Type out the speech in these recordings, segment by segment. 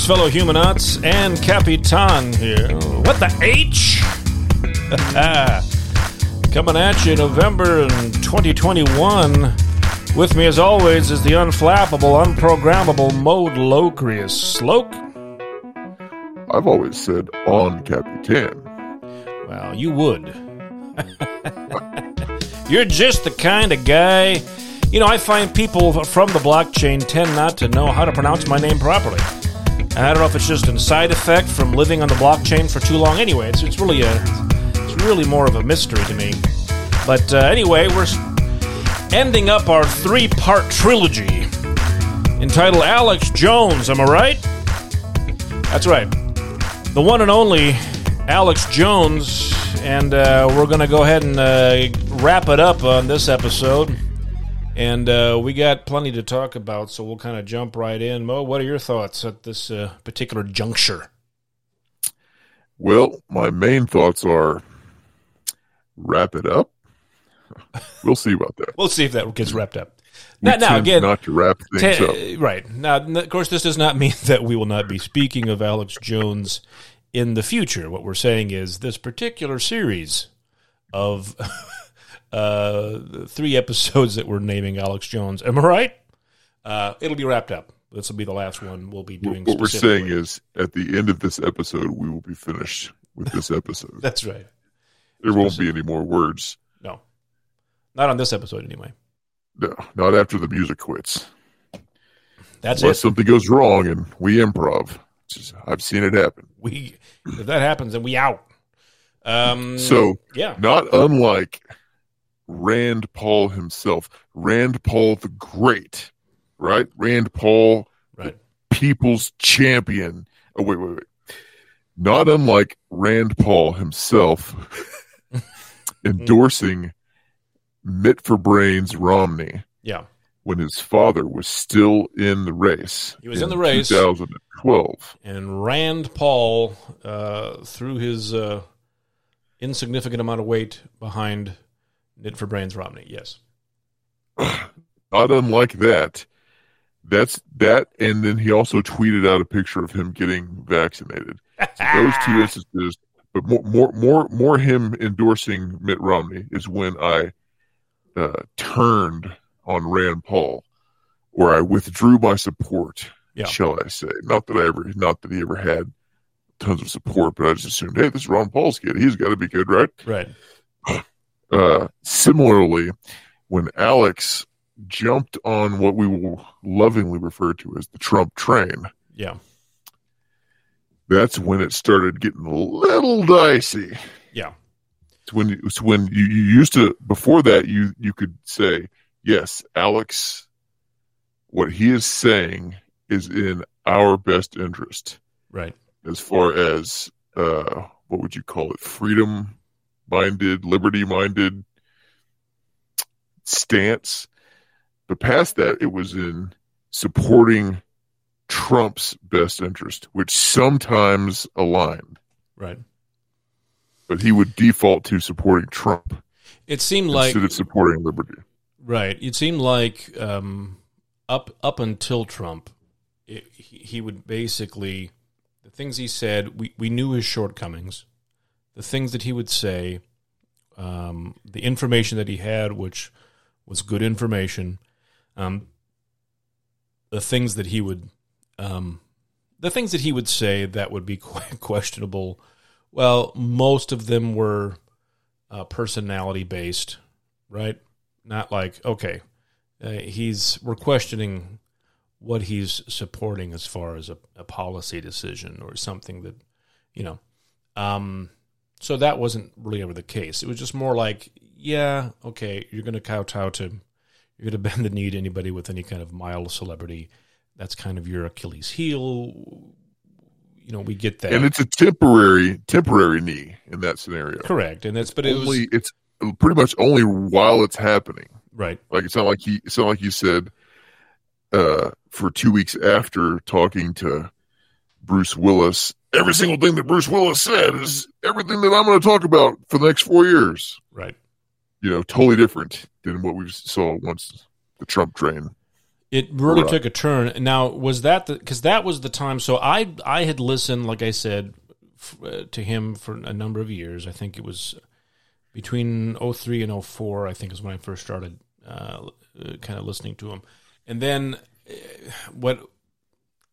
Greetings, fellow humanauts, and Capitan here. What the H? Coming at you November in 2021. With me, as always, is the unflappable, unprogrammable Mode Locrius. Sloke? I've always said on Capitan. Well, you would. You're just the kind of guy. You know, I find people from the blockchain tend not to know how to pronounce my name properly. And I don't know if it's just a side effect from living on the blockchain for too long. Anyway, it's, it's really a it's really more of a mystery to me. But uh, anyway, we're ending up our three-part trilogy entitled Alex Jones. Am I right? That's right. The one and only Alex Jones, and uh, we're going to go ahead and uh, wrap it up on this episode. And uh, we got plenty to talk about, so we'll kind of jump right in. Mo, what are your thoughts at this uh, particular juncture? Well, my main thoughts are wrap it up. We'll see about that. We'll see if that gets wrapped up. We Now, now again, not to wrap things Ta- up. Right. Now, of course, this does not mean that we will not be speaking of Alex Jones in the future. What we're saying is this particular series of uh, three episodes that we're naming Alex Jones. Am I right? Uh, it'll be wrapped up. This will be the last one we'll be doing. What we're saying is, at the end of this episode, we will be finished with this episode. that's right. there won't be any more words. No, not on this episode anyway. No, not after the music quits. That's Unless it. something goes wrong and we improv. Just- I've seen it happen. We if that happens, then we out. Um, So, yeah, not unlike Rand Paul himself, Rand Paul the Great, right? Rand Paul, right. people's champion. Oh, wait, wait, wait. Not unlike Rand Paul himself endorsing Mitt for Brains Romney Yeah. when his father was still in the race. He was in the race. 2012. And Rand Paul, uh, threw his uh, insignificant amount of weight behind Knit for Brains Romney. Yes. Not unlike that. That's that, and then he also tweeted out a picture of him getting vaccinated. Those two instances, but more, more, more, more him endorsing Mitt Romney is when I uh, turned on Rand Paul, where I withdrew my support. Yeah. Shall I say? Not that I ever, not that he ever had tons of support, but I just assumed, hey, this is Ron Paul's kid. He's got to be good, right? Right. Uh, similarly, when Alex jumped on what we will lovingly refer to as the Trump train, Yeah. that's when it started getting a little dicey. Yeah. It's when it's when you, you used to before that you you could say yes, Alex, what he is saying is in our best interest Right. as far as uh, what would you call it, freedom minded, liberty minded stance. But past that, it was in supporting Trump's best interest, which sometimes aligned, Right. but he would default to supporting Trump It seemed like instead of supporting liberty. right. It seemed like um, up up until Trump, it, he, he would basically the things he said. We we knew his shortcomings. The things that he would say, um, the information that he had, which was good information. Um, the things that he would, um, the things that he would say that would be quite questionable. Well, most of them were uh, personality based, right? Not like okay, uh, he's we're questioning what he's supporting as far as a, a policy decision or something that you know. Um, so that wasn't really ever the case. It was just more like, yeah, okay, you're going to kowtow to, you're going to bend the knee to anybody with any kind of mild celebrity. That's kind of your Achilles heel. You know, we get that. And it's a temporary temporary knee in that scenario. correct, and that's but it only was it's pretty much only while it's happening. right. Like it's not like he it's not like you said uh for two weeks after talking to Bruce Willis, every single thing that Bruce Willis said is everything that I'm gonna talk about for the next four years. Right. You know, totally different than what we saw once the Trump train It really took a turn. Now, was that the because that was the time? So I I had listened, like I said, f- uh, to him for a number of years. I think it was between 03 and 04, I think is when I first started uh, uh, kind of listening to him. And then uh, what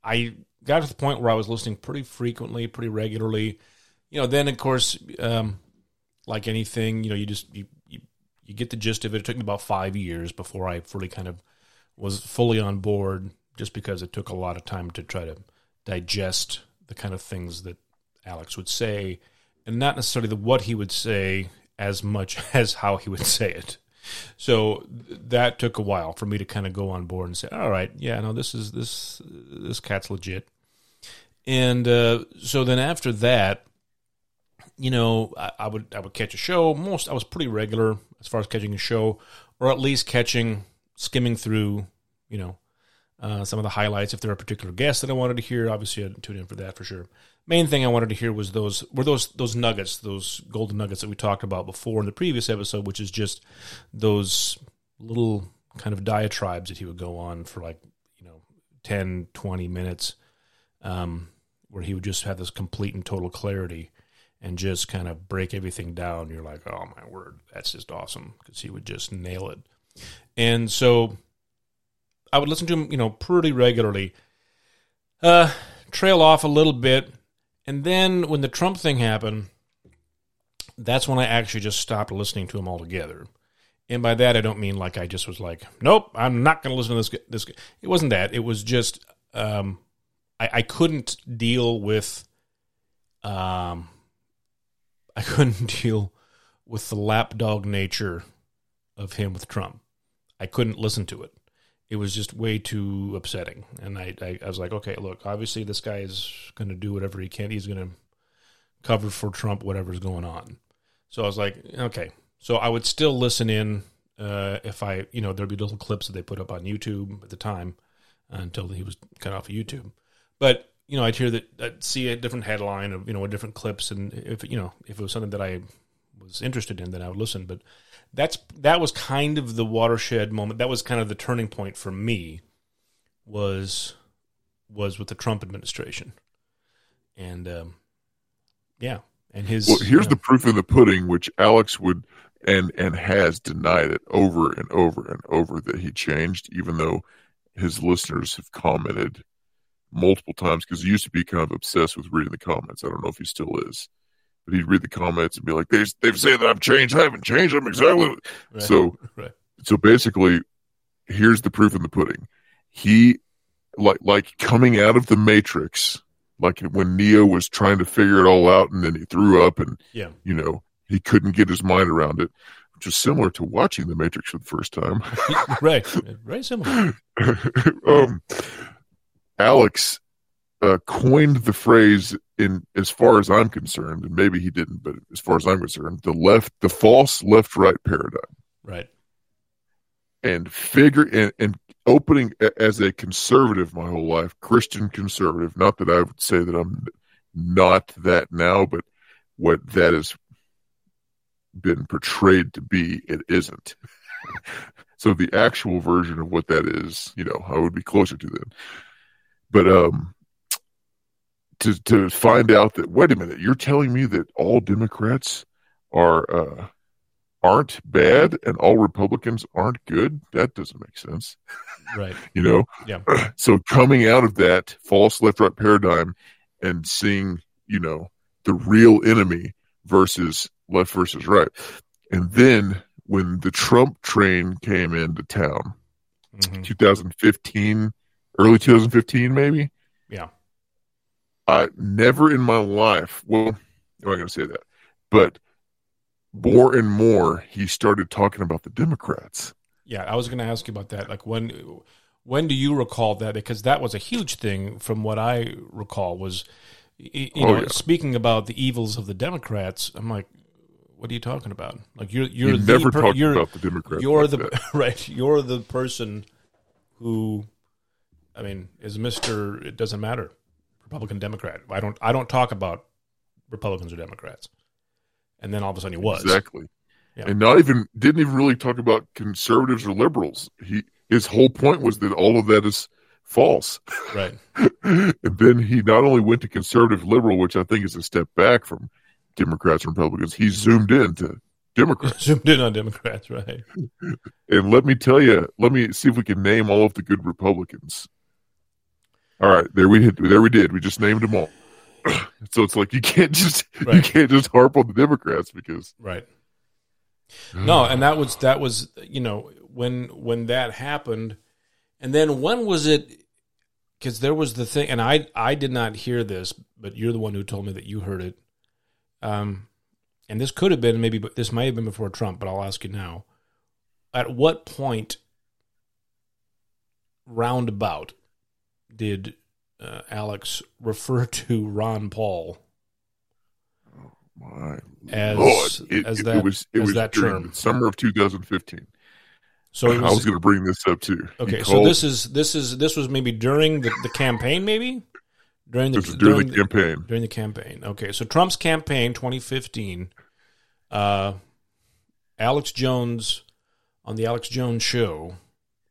I got to the point where I was listening pretty frequently, pretty regularly. You know, then of course, um, like anything, you know, you just you, you you get the gist of it. It took me about five years before I fully kind of was fully on board, just because it took a lot of time to try to digest the kind of things that Alex would say, and not necessarily the what he would say as much as how he would say it. So that took a while for me to kind of go on board and say, "All right, yeah, no, this is this this cat's legit." And uh, so then after that, you know, I, I would I would catch a show. Most I was pretty regular as far as catching a show, or at least catching skimming through, you know, uh, some of the highlights. If there are particular guests that I wanted to hear, obviously I'd tune in for that for sure. Main thing I wanted to hear was those were those those nuggets, those golden nuggets that we talked about before in the previous episode, which is just those little kind of diatribes that he would go on for like you know 10 20 minutes um, where he would just have this complete and total clarity and just kind of break everything down you're like oh my word that's just awesome because he would just nail it and so i would listen to him you know pretty regularly uh trail off a little bit and then when the trump thing happened that's when i actually just stopped listening to him altogether and by that I don't mean like I just was like, nope, I'm not going to listen to this. This gu-" it wasn't that. It was just um, I, I couldn't deal with um, I couldn't deal with the lapdog nature of him with Trump. I couldn't listen to it. It was just way too upsetting, and I I, I was like, okay, look, obviously this guy is going to do whatever he can. He's going to cover for Trump, whatever's going on. So I was like, okay. So I would still listen in uh, if I, you know, there'd be little clips that they put up on YouTube at the time uh, until he was cut off of YouTube. But you know, I'd hear that, I'd see a different headline of you know a different clips, and if you know if it was something that I was interested in, then I would listen. But that's that was kind of the watershed moment. That was kind of the turning point for me. Was was with the Trump administration, and um, yeah, and his. Well, here's you know, the proof in the pudding, which Alex would and and has denied it over and over and over that he changed, even though his listeners have commented multiple times because he used to be kind of obsessed with reading the comments. I don't know if he still is, but he'd read the comments and be like, "They they've said that I've changed. I haven't changed. I'm exactly." right, so- right. So basically, here's the proof in the pudding. He like like coming out of the Matrix, like when Neo was trying to figure it all out, and then he threw up and Yeah. you know, he couldn't get his mind around it, which is similar to watching The Matrix for the first time. right, very similar. um, Alex uh, coined the phrase in, as far as I'm concerned, and maybe he didn't, but as far as I'm concerned, the left, the false left-right paradigm, Right, and figure and, and opening as a conservative my whole life, Christian conservative. Not that I would say that I'm not that now, but what that has been portrayed to be, it isn't. so the actual version of what that is, you know, I would be closer to then. But um to to find out that wait a minute, you're telling me that all Democrats are uh aren't bad and all Republicans aren't good? That doesn't make sense. right. You know? Yeah. So coming out of that false left right paradigm and seeing, you know, the real enemy versus left versus right. And then when the Trump train came into town, hmm 2015, early 2015, maybe. Yeah. I never in my life, well, I'm not going to say that, but more and more he started talking about the Democrats. Yeah, I was going to ask you about that. Like when when do you recall that? Because that was a huge thing from what I recall. Was you Oh, know yeah. speaking about the evils of the Democrats? I'm like, what are you talking about? Like you're you're You the never per- talked you're, about the Democrats. you're like the that. right. You're the person who, I mean, is Mister. It doesn't matter, Republican Democrat. I don't I don't talk about Republicans or Democrats. And then all of a sudden he was exactly, Yeah. and not even didn't even really talk about conservatives or liberals. He his whole point was that all of that is false. Right. and then he not only went to conservative liberal, which I think is a step back from Democrats and Republicans, he zoomed in to Democrats. Zoomed in on Democrats, right? And let me tell you, let me see if we can name all of the good Republicans. All right, there we hit, there we did. We just named them all. so it's like you can't just you can't just harp on the Democrats because Right. No, and that was that was you know when when that happened, and then when was it? Because there was the thing, and I I did not hear this, but you're the one who told me that you heard it. Um, and this could have been maybe, but this might have been before Trump. But I'll ask you now: At what point, roundabout, did uh, Alex refer to Ron Paul my as Lord, it, as it- that it was it as was that term? summer of 2015. So it I was going to bring this up too. Okay, so this is this is this was maybe during the, the campaign, maybe during the was during the campaign. during the campaign. Okay, so Trump's campaign, 2015. Uh, Alex Jones on the Alex Jones show.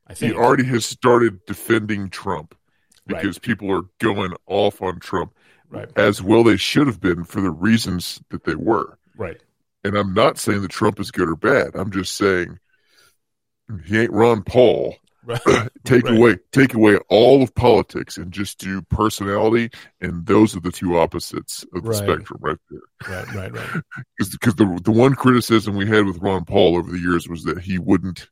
I He already has started defending Trump Right. because people are going off on Trump right, as well they should have been for the reasons that they were. right, And I'm not saying that Trump is good or bad. I'm just saying he ain't Ron Paul. right, Take Right. away take away all of politics and just do personality, and those are the two opposites of the Right. spectrum right there. right, right, right. Because the the one criticism we had with Ron Paul over the years was that he wouldn't.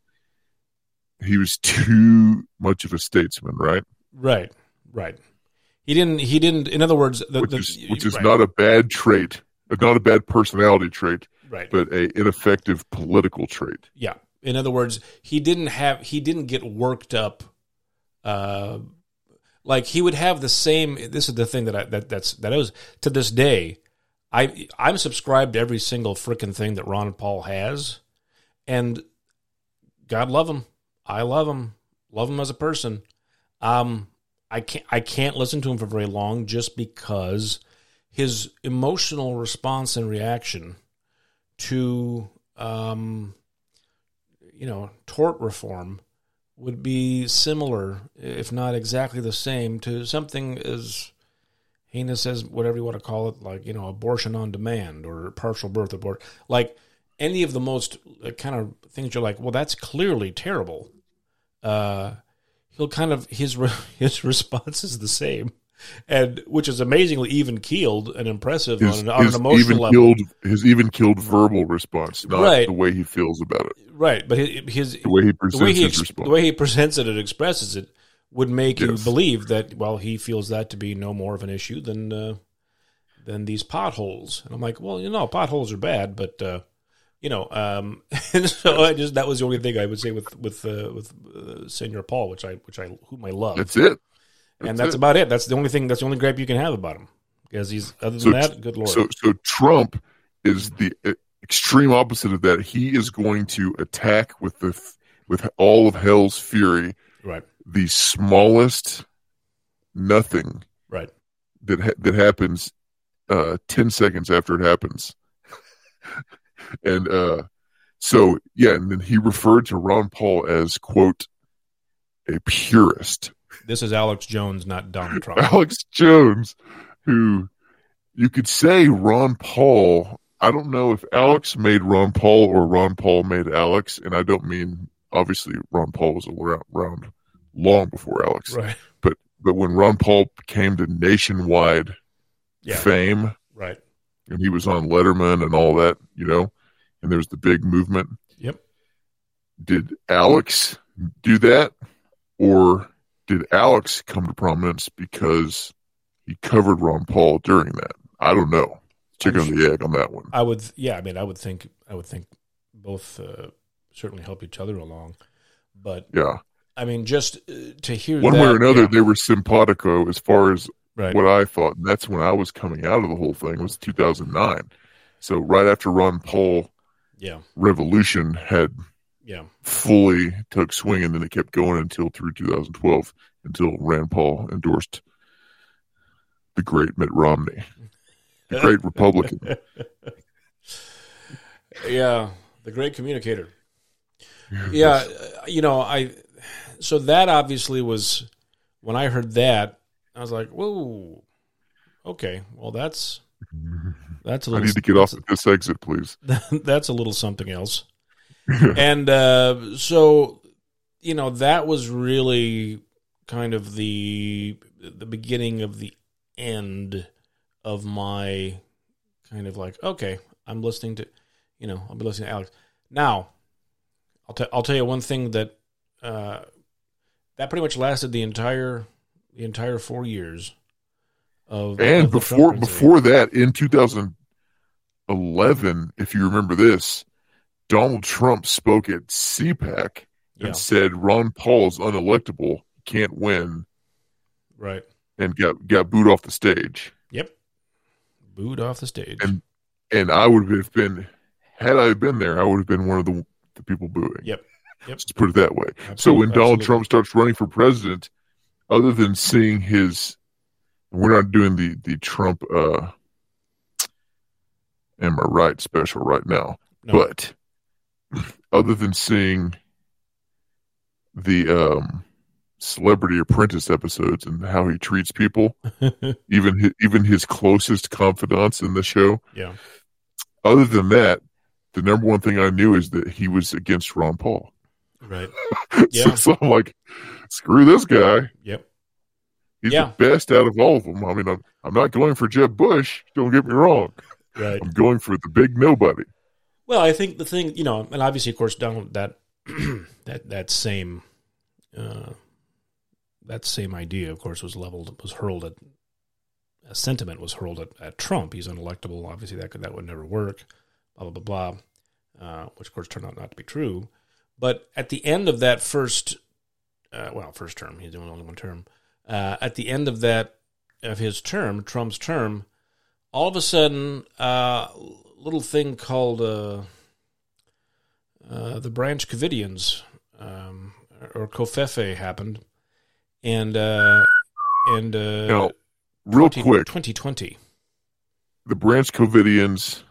He was too much of a statesman, right? Right, right. He didn't. He didn't. In other words, the, which the, is which is right, not a bad trait, not a bad personality trait, right. but a ineffective political trait. Yeah. In other words, he didn't have he didn't get worked up uh like he would have the same this is the thing that I that that's that I was to this day I I'm subscribed to every single freaking thing that Ron Paul has and God love him. I love him. Love him as a person. Um I can't I can't listen to him for very long just because his emotional response and reaction to um you know, tort reform would be similar, if not exactly the same, to something as heinous as whatever you want to call it, like, you know, abortion on demand or partial birth abort. Like any of the most uh, kind of things you're like, well, that's clearly terrible. Uh, he'll kind of, his, re- his response is the same. And which is amazingly even keeled and impressive His, on, an, on an emotional even level. killed his even killed verbal response, not Right. the way he feels about it, Right. But his, his the way he the presents way he his ex- response. the way he presents it and expresses it would make you believe that well he feels that to be no more of an issue than uh, than these potholes and I'm like well you know potholes are bad but uh, you know um, and so I just that was the only thing I would say with with uh, with uh, Senor Paul which I which I whom I love. That's it. and that's it. about it. That's the only thing that's the only gripe you can have about him. Because he's other than So- that good lord. So, so Trump is the uh, extreme opposite of that. He is going to attack with the with all of hell's fury right. the smallest nothing right. that ha- that happens uh, ten seconds after it happens, and uh, so yeah, and then he referred to Ron Paul as quote a purist. this is Alex Jones not Donald Trump. Alex Jones, who you could say Ron Paul. I don't know if Alex made Ron Paul or Ron Paul made Alex, and I don't mean obviously Ron Paul was around, long before Alex, right. But but when Ron Paul came to nationwide yeah. fame, right. and he was on Letterman and all that, you know, and there was the big movement. Yep. Did Alex do that, or did Alex come to prominence because he covered Ron Paul during that? I don't know. Chicken I'm the egg on that one. I would, yeah. I mean, I would think, I would think both uh, certainly help each other along. But Yeah, I mean, just uh, to hear one that, way or another, yeah, they were simpatico as far as right, what I thought. And that's when I was coming out of the whole thing. Was 2009. So right after Ron Paul yeah, revolution had yeah, fully took swing, and then it kept going until through 2012, until Rand Paul endorsed the great Mitt Romney, the great Republican. yeah. The great communicator. Yeah, you know, I so that obviously was when I heard that, I was like, whoa, okay, well that's that's a I little. I need to get off at this exit, please. that's a little something else. and uh, so, you know, that was really kind of the the beginning of the end of my kind of like, okay, I'm listening to, you know, I'll be listening to Alex. Now, I'll tell I'll tell you one thing that uh, that pretty much lasted the entire the entire four years of And of before before that, in 2011, if you remember this, Donald Trump spoke at CPAC yeah, and said Ron Paul is unelectable, can't win, right, and got got booed off the stage. yep, booed off the stage. And- And I would have been, had I been there, I would have been one of the the people booing. Yep. Yep. Let's put it that way. So when Donald absolutely. Trump starts running for president, other than seeing his, we're not doing the the Trump uh, am I right special right now, No. but other than seeing the um, Celebrity Apprentice episodes and how he treats people, even his, even his closest confidants in the show, yeah, other than that, the number one thing I knew is that he was against Ron Paul. right, so, Yeah. so I'm like, screw this guy. yep, He's Yeah. the best out of all of them. I mean, I'm, I'm not going for Jeb Bush. Don't get me wrong. right. I'm going for the big nobody. Well, I think the thing, you know, and obviously, of course, Donald that that that same uh, that same idea, of course, was leveled, was hurled at a sentiment was hurled at, at Trump. He's unelectable. Obviously, that could that would never work. Blah blah blah blah. Uh, which of course turned out not to be true. But at the end of that first, uh, well, first term, he's doing only one term. Uh, at the end of that of his term, Trump's term, all of a sudden, uh, little thing called uh, uh, the Branch Covidians um, or Covfefe happened, and uh, and uh, Now, real 20 quick, 2020. the Branch Covidians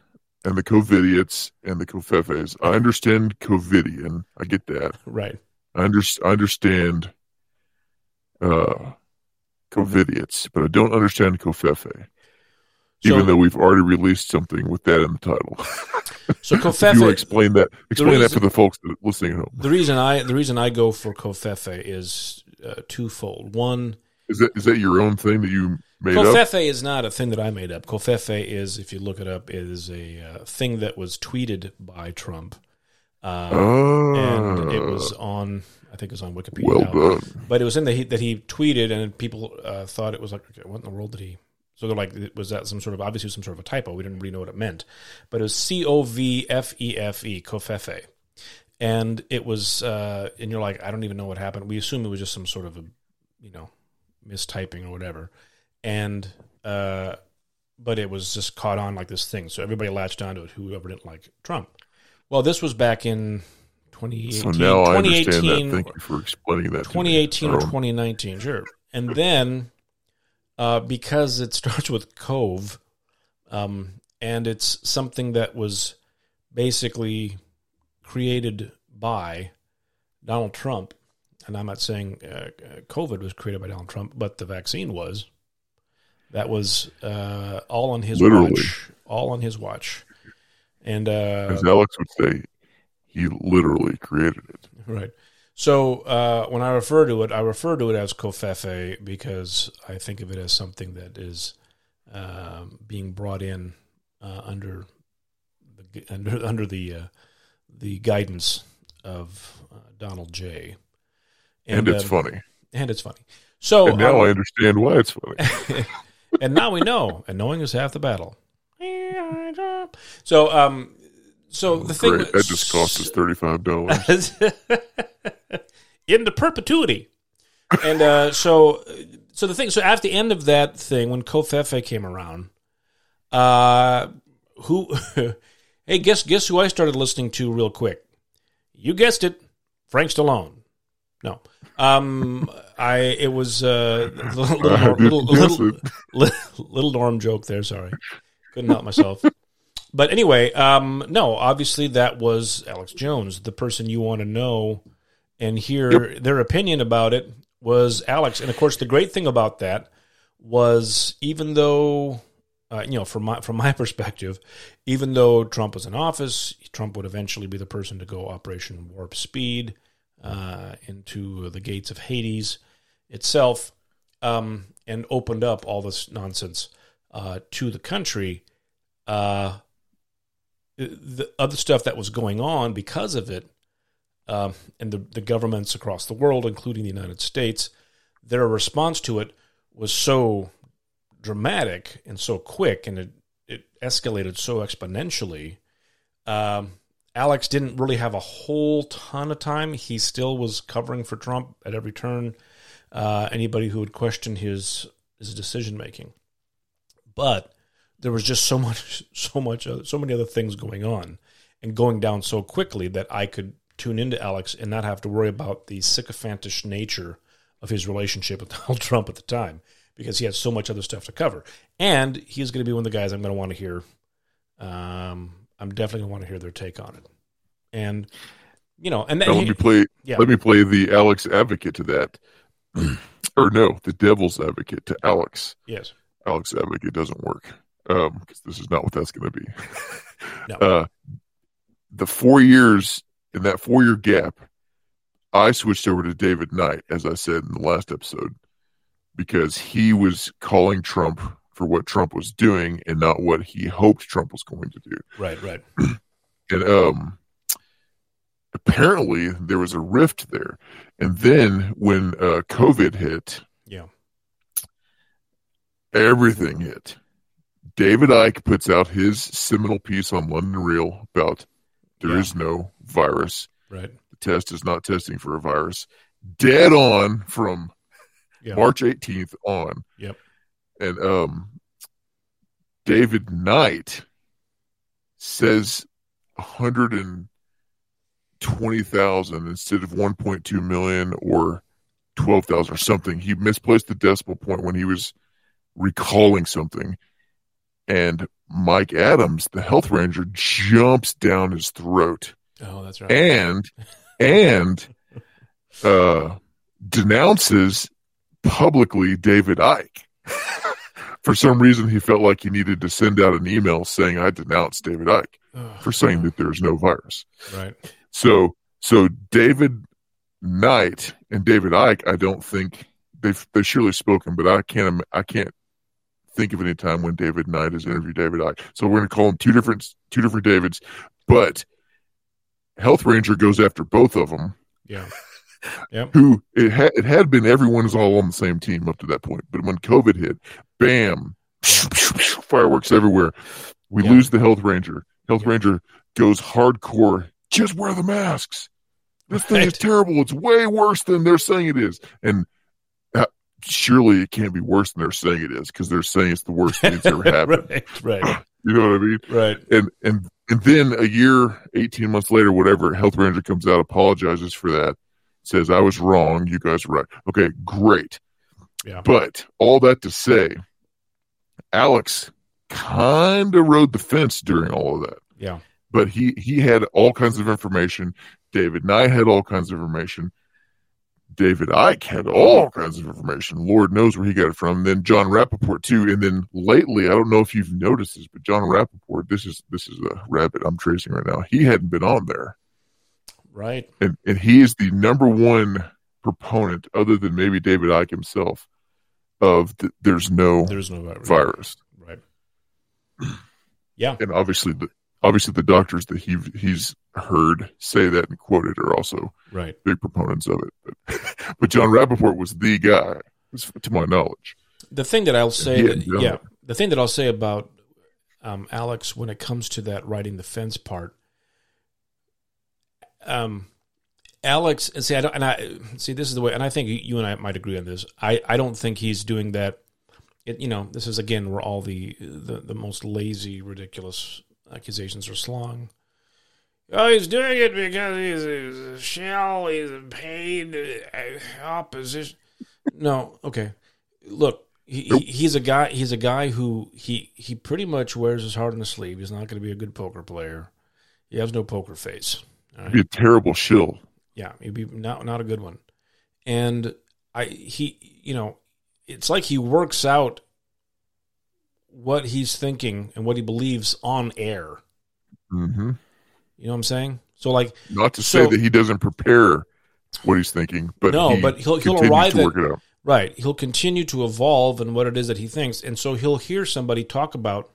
and the Covidiates and the Covfefes. I understand Covidian. I get that. Right. I, under, I understand uh, Covidiates, but I don't understand Covfefe. So, even though we've already released something with that in the title. so if you explain that, explain that reason- for the folks that are listening at home. the reason I the reason I go for Covfefe is uh, twofold. One, Is that is that your own thing that you made up? Covfefe is not a thing that I made up. Covfefe is, if you look it up, is a uh, thing that was tweeted by Trump. Uh, Oh, and it was on, I think it was on Wikipedia. well now. done. But it was in the heat that he tweeted, and people uh, thought it was like, okay, what in the world did he? So they're like, was that some sort of obviously some sort of a typo? We didn't really know what it meant, but it was C O V F E F E Covfefe, and it was, uh, and you're like, I don't even know what happened. We assume it was just some sort of a, you know, mistyping or whatever, and uh, but it was just caught on like this thing. So everybody latched onto it. Whoever didn't like Trump. Well, this was back in 2018. So now I understand that. Thank you for explaining that. to me. 2018 or Um, 2019, sure. And then uh, because it starts with Cove, um, and it's something that was basically created by Donald Trump, and I'm not saying uh, uh, COVID was created by Donald Trump, but the vaccine was. That was uh, all on his Literally. watch. All on his watch. And uh, As Alex would say, he literally created it. Right. So uh, when I refer to it, I refer to it as Covfefe because I think of it as something that is um, being brought in uh, under the under under the uh, the guidance of uh, Donald J. And, it's um, funny. And it's funny. So and now um, I understand why it's funny. and now we know, and knowing is half the battle. So um, so the thing Great. That just cost us $35. into perpetuity. And uh, so, so the thing. So at the end of that thing, when Covfefe came around, uh, who? hey, guess guess who I started listening to real quick? You guessed it, Frank Stallone. No, um, I it was uh, little, little, little, little, little, little Norm joke there. Sorry, couldn't help myself. But anyway, um, no, obviously that was Alex Jones, the person you want to know And here, their opinion about it was Alex. And of course, the great thing about that was even though, uh, you know, from my from my perspective, even though Trump was in office, Trump would eventually be the person to go Operation Warp Speed uh, into the gates of Hades itself, um, and opened up all this nonsense uh, to the country. Uh, the other stuff that was going on because of it, um, and the, the governments across the world, including the United States, their response to it was so dramatic and so quick, and it, it escalated so exponentially. Um, Alex didn't really have a whole ton of time. He still was covering for Trump at every turn. Uh, anybody who would question his his decision making, but there was just so much, so much, so many other things going on, and going down so quickly that I could tune into Alex and not have to worry about the sycophantish nature of his relationship with Donald Trump at the time because he had so much other stuff to cover. And he's going to be one of the guys I'm going to want to hear. Um, I'm definitely going to want to hear their take on it. And you know, and Now, let he- me play. yeah. Let me play the Alex advocate to that, or no, the devil's advocate to Alex. yes, Alex advocate doesn't work because this is not what that's going to be. No. Uh, the four years in that four year gap, I switched over to David Knight, as I said in the last episode, because he was calling Trump for what Trump was doing and not what he hoped Trump was going to do. right, right, And um, apparently there was a rift there. And then when uh, COVID hit, everything hit. David Icke puts out his seminal piece on London Real about there is Yeah. no virus. right, The test is not testing for a virus. Dead on from yeah, March 18th on. Yep. And um, David Knight says 120,000 instead of 1.2 million or 12,000 or something. He misplaced the decimal point when he was recalling something. And Mike Adams, the health ranger, jumps down his throat Oh, that's right. and and uh, denounces publicly David Icke. for some reason, he felt like he needed to send out an email saying, "I denounce David Icke Ugh, for saying that there's no virus." right, So, so David Knight and David Icke, I don't think they've they've surely spoken, but I can't I can't think of any time when David Knight has interviewed David Icke. So we're going to call them two different two different Davids, but Health Ranger goes after both of them. yeah, yep, Who it had it had been everyone was all on the same team up to that point, but when COVID hit, bam, fireworks everywhere. We Yeah. lose the Health Ranger. Health Yeah. Ranger goes hardcore. Just wear the masks. This thing is terrible. It's way worse than they're saying it is. And surely it can't be worse than they're saying it is because they're saying it's the worst thing that's ever happened. right, right, You know what I mean? right. And and and then a year, eighteen months later, whatever, Health Ranger comes out, apologizes for that, says I was wrong. You guys were right. Okay, great. Yeah. But all that to say, Alex kind of rode the fence during all of that Yeah, but he he had all kinds of information. David Knight had all kinds of information. David Icke had all kinds of information. Lord knows where he got it from. then Jon Rappoport too. And then lately, I don't know if you've noticed this, but Jon Rappoport, this is this is a rabbit I'm tracing right now. He hadn't been on there, right. and and he is the number one proponent, other than maybe David Icke himself, of th- there's no There's no virus. virus. Right. Yeah, and obviously the obviously the doctors that he he's heard say that and quoted are also right. big proponents of it. But, but Jon Rappoport was the guy, to my knowledge. The thing that I'll say, Yeah, that, yeah. yeah, the thing that I'll say about um, Alex when it comes to that riding the fence part, um, Alex, and see, I don't, and I see this is the way, and I think you and I might agree on this. I, I don't think he's doing that. It, you know, this is again where all the, the the most lazy, ridiculous accusations are slung. Oh, he's doing it because he's a shell. He's a paid uh, opposition. No, okay. Look, he, he, he's a guy. He's a guy who he he pretty much wears his heart on his sleeve. He's not going to be a good poker player. He has no poker face. He'd be a terrible shill. Yeah, he'd be not not a good one. And I he you know, it's like he works out what he's thinking and what he believes on air. hmm You know what I'm saying? So like Not to So- say that he doesn't prepare what he's thinking, but No, he but he'll- he'll arrive at-. Right. He'll continue to evolve in what it is that he thinks. And so he'll hear somebody talk about,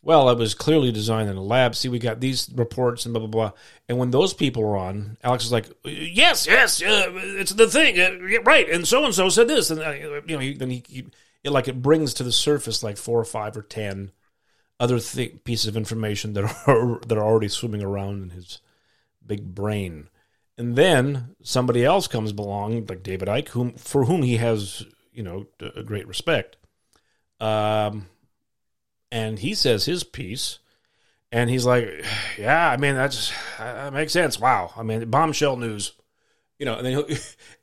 well, it was clearly designed in a lab. See, we got these reports and blah, blah, blah. And when those people are on, Alex is like, yes, yes, uh, it's the thing. Uh, right. And so and so said this. And, uh, you know, he, then he, he it, like, it brings to the surface like four or five or 10 other th- pieces of information that are, that are already swimming around in his big brain. And then somebody else comes along, like David Icke, whom for whom he has, you know, a great respect. Um, and he says his piece, and he's like, "Yeah, I mean that's that makes sense. Wow, I mean bombshell news, you know." And then,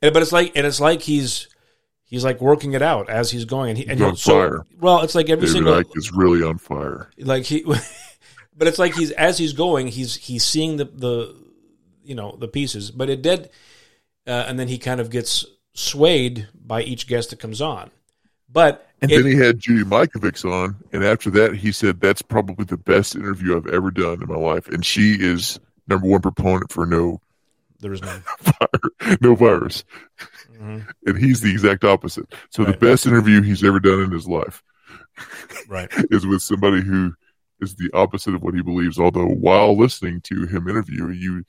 but it's like, and it's like he's he's like working it out as he's going, and he and He's on so fire. well, it's like every David single Icke is really on fire. like he but it's like he's as he's going he's he's seeing the the you know the pieces but it did uh, and then he kind of gets swayed by each guest that comes on but And it- then he had Judy Mikovits on, and after that, he said that's probably the best interview I've ever done in my life. And she is number one proponent for no there is no fire, no virus, Mhm. and he's the exact opposite. So Right. the best interview he's ever done in his life right is with somebody who is the opposite of what he believes. Although while listening to him interview, you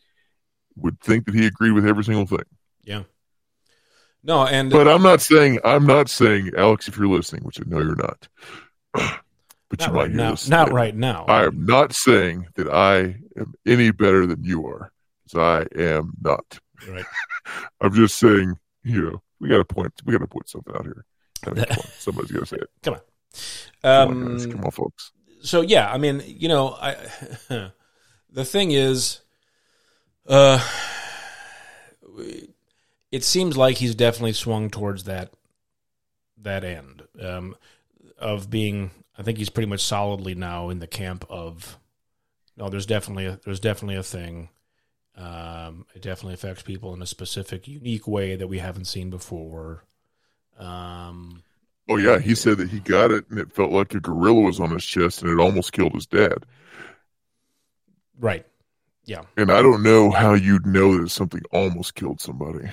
would think that he agreed with every single thing. yeah no and But I'm not saying I'm not saying Alex, if you're listening, which I know you're not, but not you might right hear now this. not right now I am not saying that I am any better than you are, 'cause I am not. right I'm just saying, you know, we got to point, we got to put something out here. I mean, come on, somebody's got to say it. Come on, guys. um come on, folks. so yeah i mean you know i the thing is uh it seems like he's definitely swung towards that that end um of being i think he's pretty much solidly now in the camp of no there's definitely a there's definitely a thing um it definitely affects people in a specific unique way that we haven't seen before um Oh yeah, he said that he got it and it felt like a gorilla was on his chest and it almost killed his dad. right Yeah. And I don't know how you'd know that something almost killed somebody,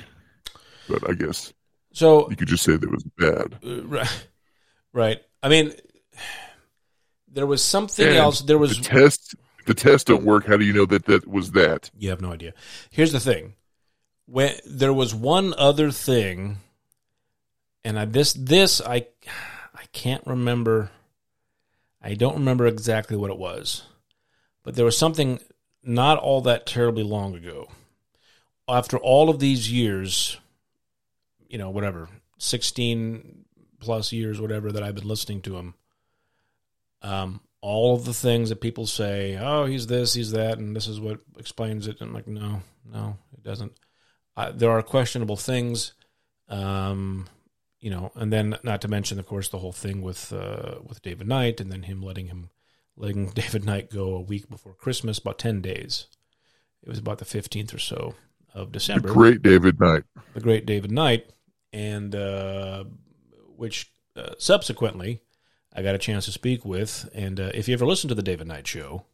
but I guess so you could just say that it was bad. Uh, right right i mean there was something And else there was the test. The tests don't work. How do you know that that was that? you have no idea here's the thing when there was one other thing and I, this this i i can't remember i don't remember exactly what it was but there was something not all that terribly long ago after all of these years you know whatever 16 plus years whatever that i've been listening to him um all of the things that people say oh he's this he's that and this is what explains it. And i'm like no no it doesn't. I, there are questionable things um you know and then not to mention of course the whole thing with uh with david knight and then him letting him letting david knight go a week before christmas about 10 days. It was about the 15th or so of The december great David Knight. the great David Knight, and uh, which uh, subsequently I got a chance to speak with. And uh, if you ever listen to the David Knight show,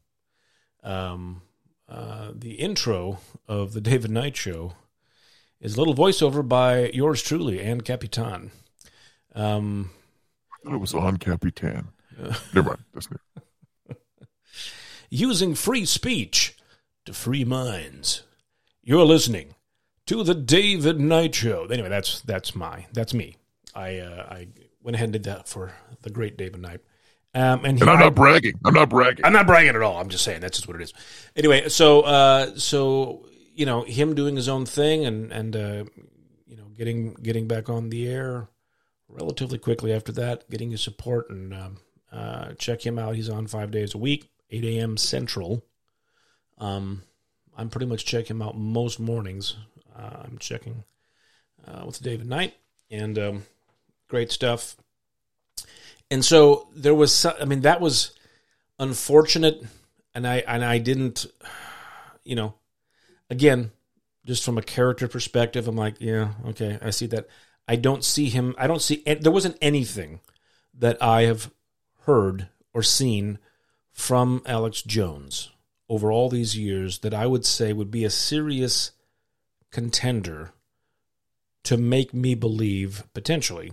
um, uh, the intro of the David Knight show is a little voiceover by yours truly and Capitan. Um, it was on Capitan. Never mind. That's using free speech to free minds. You're listening to the David Knight Show. Anyway, that's that's my that's me. I uh, I went ahead and did that for the great David Knight. Um, and he, And I'm not bragging. I'm not bragging. I'm not bragging at all. I'm just saying that's just what it is. Anyway, so uh, so you know him doing his own thing and and uh, you know getting getting back on the air relatively quickly after that, getting his support and um, uh, check him out. He's on five days a week, 8 a.m. Central. Um, I'm pretty much checking him out most mornings. Uh, I'm checking uh, with David Knight and um, great stuff. And so there was, I mean, that was unfortunate, and I and I didn't, you know, again, just from a character perspective, I'm like, yeah, okay, I see that. I don't see him. I don't see. There wasn't anything that I have heard or seen from Alex Jones over all these years that I would say would be a serious contender to make me believe potentially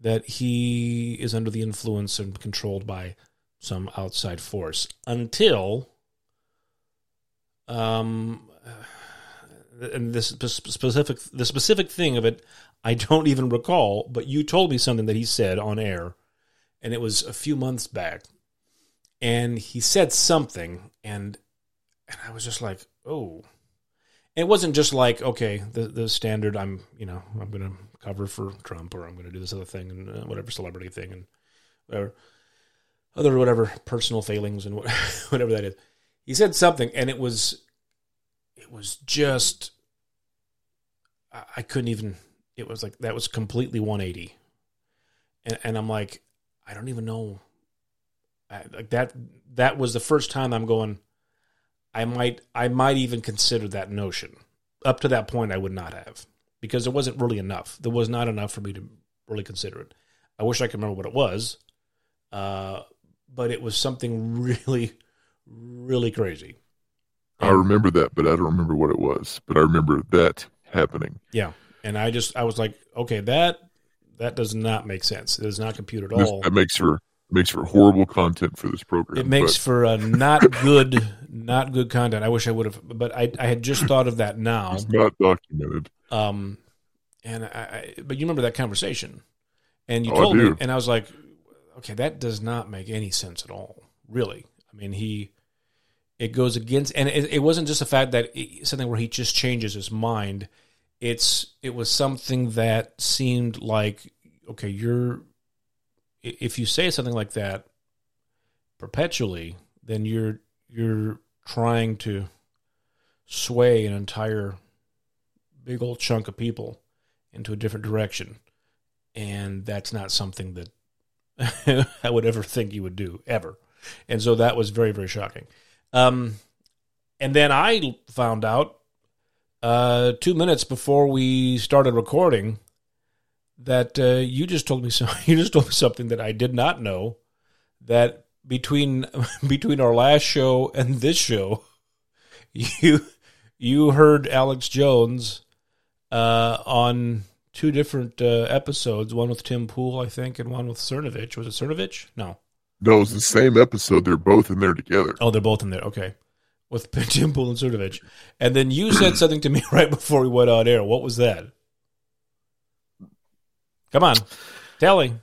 that he is under the influence and controlled by some outside force until um and this specific the specific thing of it I don't even recall but you told me something that he said on air and it was a few months back and he said something and and I was just like oh it wasn't just like okay the the standard I'm you know I'm going to cover for Trump or I'm going to do this other thing and uh, whatever celebrity thing and whatever other whatever personal failings and whatever that is. He said something, and it was it was just I couldn't even. It was like that was completely 180, and and I'm like I don't even know. I, like that that was the first time I'm going. I might I might even consider that notion. Up to that point, I would not have because it wasn't really enough. There was not enough for me to really consider it. I wish I could remember what it was, uh, but it was something really, really crazy. I remember that, but I don't remember what it was. But I remember that happening. Yeah, and I just I was like, okay, that that does not make sense. It does not compute at all. That makes for makes for horrible content for this program. It makes but. for a not good, not good content. I wish I would have, but I I had just thought of that now. It's not documented. Um, and I, I but you remember that conversation, and you Oh, told me, and I was like, okay, that does not make any sense at all. Really, I mean, he it goes against, and it, it wasn't just the fact that it, something where he just changes his mind. It's it was something that seemed like okay, you're if you say something like that perpetually, then you're you're trying to sway an entire big old chunk of people into a different direction. And that's not something that I would ever think you would do, ever. And so that was very, very shocking. Um, and then I found out uh, two minutes before we started recording that uh, you just told me so. You just told me something that I did not know. That between between our last show and this show, you you heard Alex Jones uh, on two different uh, episodes. One with Tim Pool, I think, and one with Cernovich. Was it Cernovich? No. No, it was the same episode. They're both in there together. Oh, they're both in there. Okay. With Tim Pool and Cernovich. And then you said something to me right before we went on air. What was that? Come on. Tell me.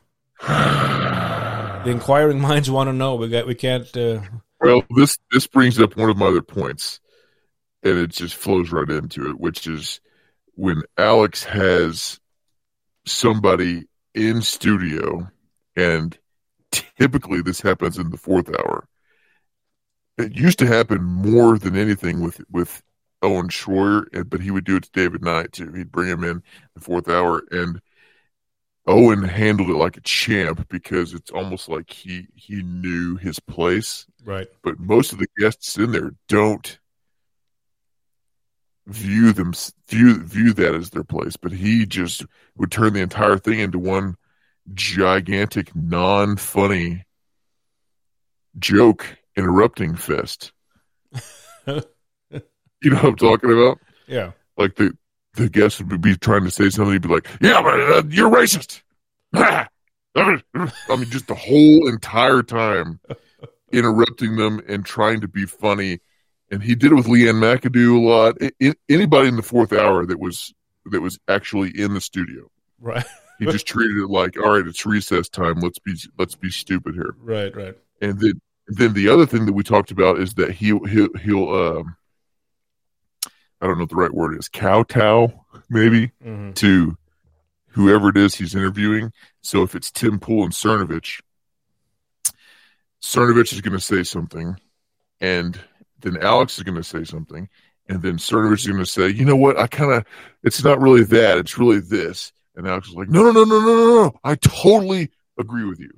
The inquiring minds want to know. We got we can't uh, Well, this this brings up one of my other points, and it just flows right into it, which is when Alex has somebody in studio, and typically this happens in the fourth hour. It used to happen more than anything with with Owen Schroyer, but he would do it to David Knight too. He'd bring him in the fourth hour, and Owen handled it like a champ because it's almost like he he knew his place right. but most of the guests in there don't view them view view that as their place but he just would turn the entire thing into one gigantic non-funny joke interrupting fest you know what i'm talking about Yeah. like the the guest would be trying to say something he'd be like yeah but uh, you're racist i mean just the whole entire time interrupting them and trying to be funny. And he did it with Leanne McAdoo a lot. I- I- anybody in the fourth hour that was that was actually in the studio, Right. he just treated it like, all right, it's recess time. Let's be let's be stupid here. Right, right. And then then the other thing that we talked about is that he he'll, he'll um, I don't know what the right word is, kowtow maybe hmm to whoever it is he's interviewing. So if it's Tim Pool and Cernovich, Cernovich is going to say something, and then Alex is going to say something, and then Cernovich is going to say, "You know what? I kind of, it's not really that. It's really this." And Alex is like, "No, no, no, no, no, no, no. I totally agree with you,"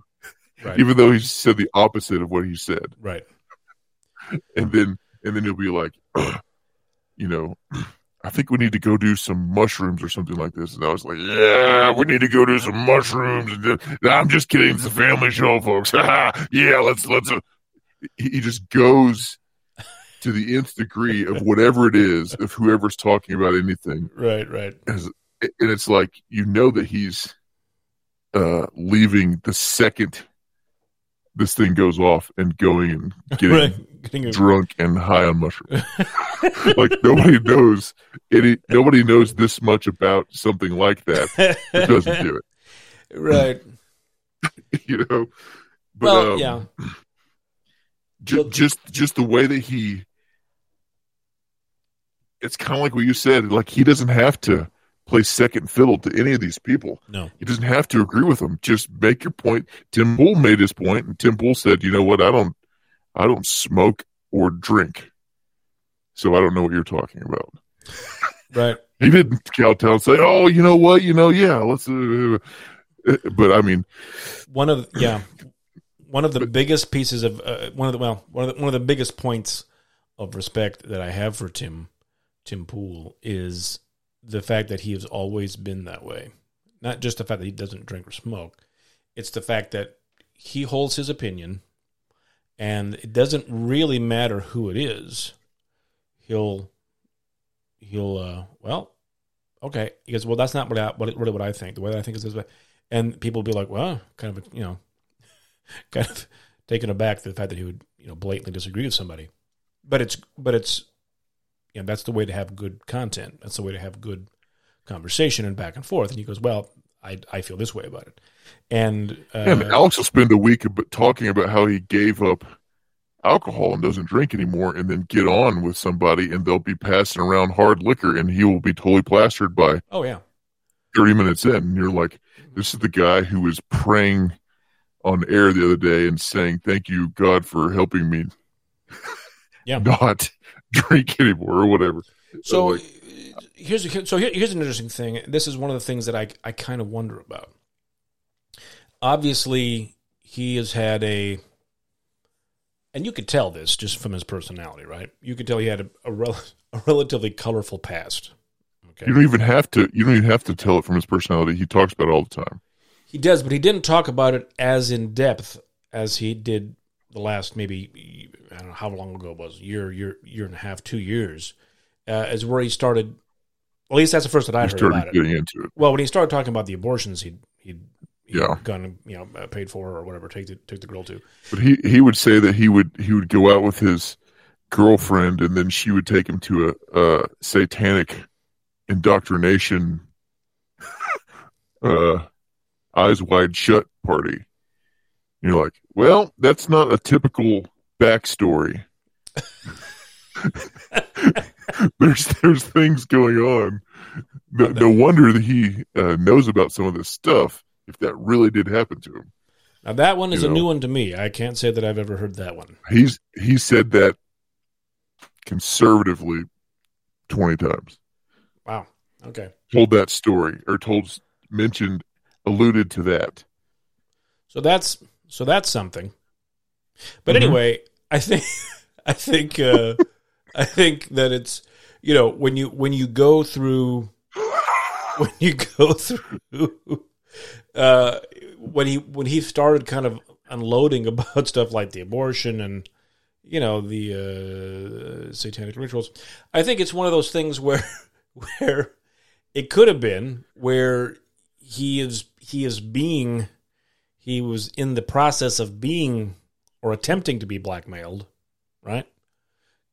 Right. even though he said the opposite of what he said Right. and then and then he'll be like, you know, I think we need to go do some mushrooms or something like this. And I was like, yeah, we need to go do some mushrooms. And I'm just kidding. It's a family show, folks. yeah, let's, let's, uh, he just goes to the nth degree of whatever it is, of whoever's talking about anything. Right, right. And it's like, you know that he's uh, leaving the second this thing goes off and going and getting, right. getting drunk and high on mushrooms. like nobody knows any nobody knows this much about something like that that doesn't do it. Right. you know. But, well, um, yeah. Just, just just the way that he it's kind of like what you said like he doesn't have to play second fiddle to any of these people. No. He doesn't have to agree with them. Just make your point. Tim Pool made his point, and Tim Pool said, you know what, I don't I don't smoke or drink. So I don't know what you're talking about. Right. he didn't kowtow say, Oh, you know what, you know, yeah, let's uh, uh but I mean one of the, yeah. One of the but, biggest pieces of uh, one of the well, one of the, one of the biggest points of respect that I have for Tim Tim Pool is the fact that he has always been that way. Not just the fact that he doesn't drink or smoke. It's the fact that he holds his opinion and it doesn't really matter who it is. He'll he'll uh well, okay. He goes, Well that's not what I what really what I think. The way that I think is this way. And people will be like, Well, kind of you know kind of taken aback the fact that he would, you know, blatantly disagree with somebody. But it's but it's you know, that's the way to have good content. That's the way to have good conversation and back and forth. And he goes, well, I, I feel this way about it. And, uh, and Alex will spend a week talking about how he gave up alcohol and doesn't drink anymore and then get on with somebody and they'll be passing around hard liquor and he will be totally plastered by oh yeah 30 minutes in and you're like this is the guy who was praying on air the other day and saying thank you god for helping me yeah not drink anymore or whatever. So like, here's so here, here's an interesting thing. This is one of the things that I I kind of wonder about. Obviously, he has had a, and you could tell this just from his personality, right? You could tell he had a, a, rel, a relatively colorful past. Okay. You don't even have to. You don't even have to tell it from his personality. He talks about it all the time. He does, but he didn't talk about it as in depth as he did the last maybe I don't know how long ago it was year year year and a half two years uh, is where he started. At least that's the first that I he heard about getting it. into it. Well, when he started talking about the abortions, he'd he'd, he'd yeah gone you know uh, paid for or whatever take the took the girl to. But he he would say that he would he would go out with his girlfriend and then she would take him to a, a satanic indoctrination uh eyes wide shut party you're like, well, that's not a typical backstory. there's there's things going on. No, no wonder that he uh, knows about some of this stuff. If that really did happen to him. Now that one is you a know? new one to me. I can't say that I've ever heard that one. He's he said that conservatively twenty times. Wow. Okay. Told that story or told mentioned alluded to that. So that's so that's something. But mm-hmm. anyway, I think I think uh, I think that it's you know when you when you go through when you go through uh, when he when he started kind of unloading about stuff like the abortion and you know the uh, satanic rituals, I think it's one of those things where where it could have been where he is he is being he was in the process of being or attempting to be blackmailed, right?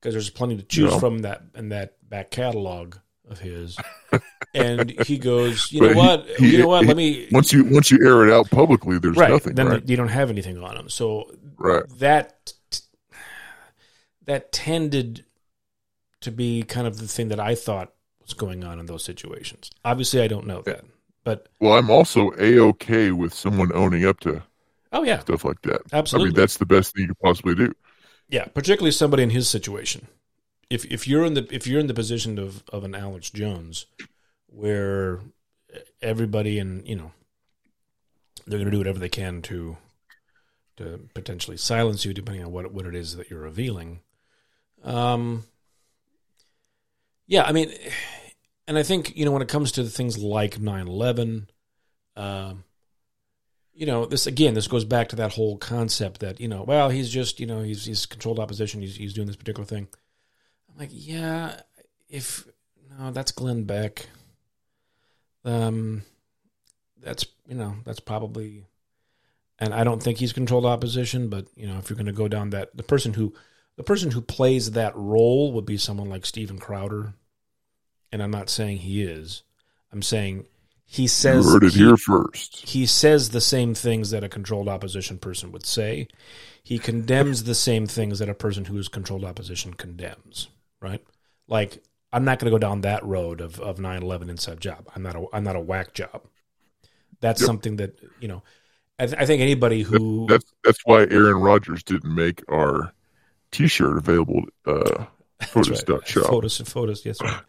Because there's plenty to choose from that in that back catalog of his. and he goes, you know what? He, you know what? Let me once you once you air it out publicly, there's right, nothing. Then right? you don't have anything on him. So right. that that tended to be kind of the thing that I thought was going on in those situations. Obviously, I don't know that. But well, I'm also a okay with someone owning up to oh yeah stuff like that. Absolutely, I mean that's the best thing you could possibly do. Yeah, particularly somebody in his situation. If if you're in the if you're in the position of of an Alex Jones, where everybody and you know they're going to do whatever they can to to potentially silence you, depending on what what it is that you're revealing. Um, yeah, I mean, and I think you know when it comes to things like 9/11, um, you know this again. This goes back to that whole concept that you know, well, he's just you know he's he's controlled opposition. He's he's doing this particular thing. I'm like, yeah, if no, that's Glenn Beck. Um, that's you know that's probably, and I don't think he's controlled opposition. But you know, if you're going to go down that, the person who the person who plays that role would be someone like Steven Crowder and I'm not saying he is. I'm saying he says you heard it he, here first. He says the same things that a controlled opposition person would say. He condemns the same things that a person who is controlled opposition condemns. Right? Like I'm not going to go down that road of of 9/11 inside job. I'm not a I'm not a whack job. That's yep. something that you know. I, th- I think anybody who that's that's why Aaron Rodgers didn't make our T-shirt available. Uh, Photos. Right. Shop. Photos and photos. Yes, right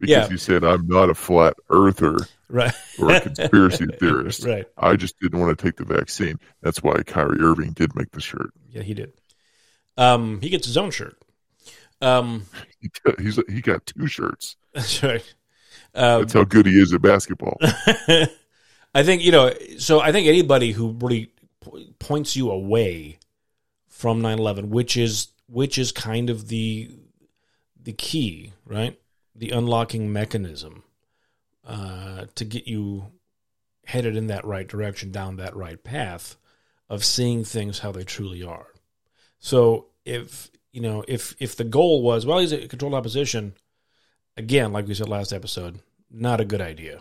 because yeah. you said I'm not a flat earther right. or a conspiracy theorist. Right. I just didn't want to take the vaccine. That's why Kyrie Irving did make the shirt. Yeah, he did. Um, he gets his own shirt. Um, he, he's he got two shirts. That's right. Um, that's how good he is at basketball. I think you know. So I think anybody who really points you away from 9/11, which is which is kind of the the key, right? The unlocking mechanism uh, to get you headed in that right direction, down that right path of seeing things how they truly are. So if you know if if the goal was well he's a controlled opposition, again like we said last episode, not a good idea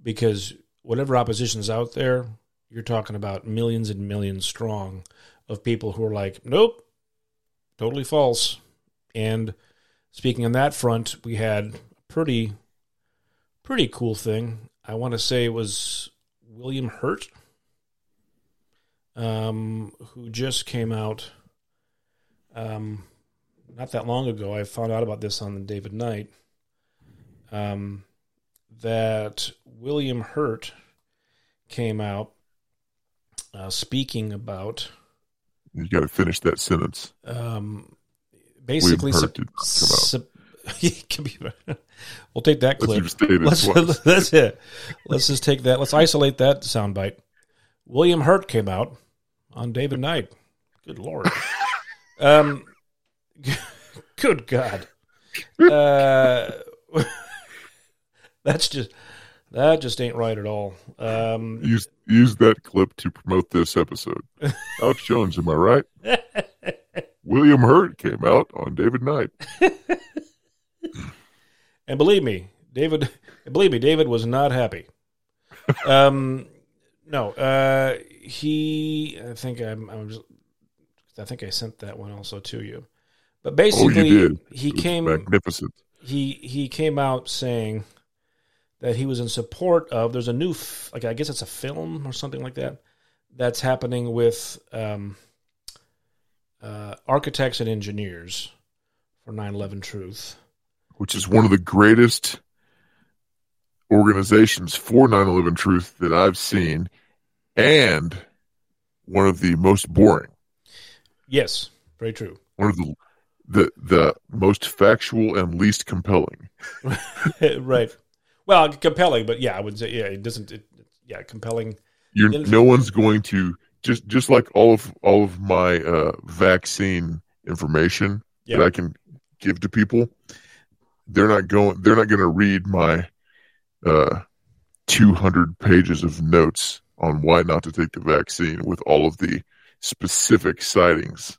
because whatever opposition is out there, you're talking about millions and millions strong of people who are like, nope, totally false, and speaking on that front, we had a pretty pretty cool thing. I want to say it was William Hurt, um, who just came out um, not that long ago. I found out about this on the David Knight. Um, that William Hurt came out uh, speaking about. You got to finish that sentence. Um, basically can be, we'll take that clip. Let's, let's, that's it. Let's just take that. Let's isolate that soundbite. William Hurt came out on David Knight. Good lord. um, good God. Uh, that's just that just ain't right at all. Um, use use that clip to promote this episode. Alex Jones, am I right? William Hurt came out on David Knight. and believe me, David, believe me, David was not happy. Um, no, uh, he. I think I'm. I'm just, I think I sent that one also to you. But basically, oh, he came magnificent. He he came out saying that he was in support of. There's a new, like I guess it's a film or something like that that's happening with um, uh, architects and engineers for 9/11 Truth, which is one of the greatest organizations for 9/11 Truth that I've seen, and one of the most boring. Yes, very true. One of the the the most factual and least compelling. right. Well, compelling, but yeah, I would say yeah, it doesn't. It, yeah, compelling. You're, no one's going to just just like all of all of my uh, vaccine information that I can give to people, they're not going. They're not going to read my uh, 200 pages of notes on why not to take the vaccine with all of the specific sightings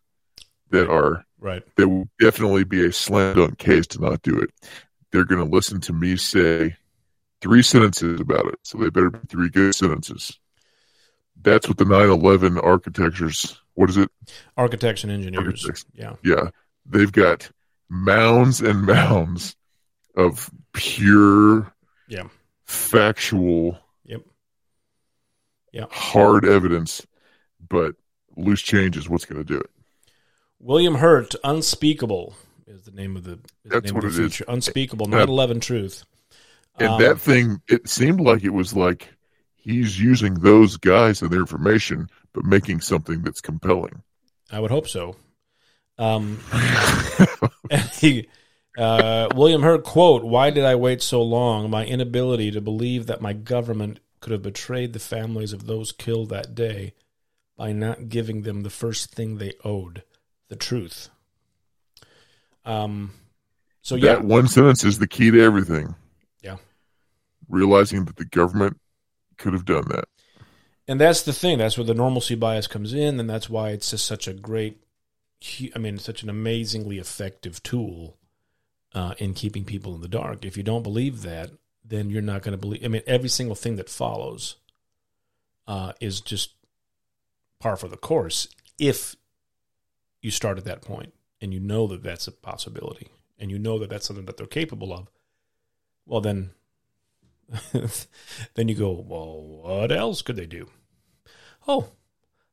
that are right. That will definitely be a slam dunk case to not do it. They're going to listen to me say three sentences about it, so they better be three good sentences that's what the 9/11 architectures. What is it? Architects and engineers. Architects. Yeah, yeah. They've got mounds and mounds of pure, yeah, factual, yep, yeah, hard evidence, but loose change is what's going to do it. William Hurt, Unspeakable is the name of the. That's what it feature. is. Unspeakable, 9/11 Truth. And um, that thing, it seemed like it was like he's using those guys and their information, but making something that's compelling. I would hope so. Um, he Uh, William Hurt quote: "Why did I wait so long? My inability to believe that my government could have betrayed the families of those killed that day by not giving them the first thing they owed, the truth." Um. So yeah, That one sentence is the key to everything. Yeah. Realizing that the government could have done that. and that's the thing. That's where the normalcy bias comes in, and that's why it's just such a great, I mean, such an amazingly effective tool uh, in keeping people in the dark. If you don't believe that, then you're not going to believe. I mean, every single thing that follows uh, is just par for the course. If you start at that point and you know that that's a possibility, and you know that that's something that they're capable of, well, then, then you go, well, what else could they do? Oh,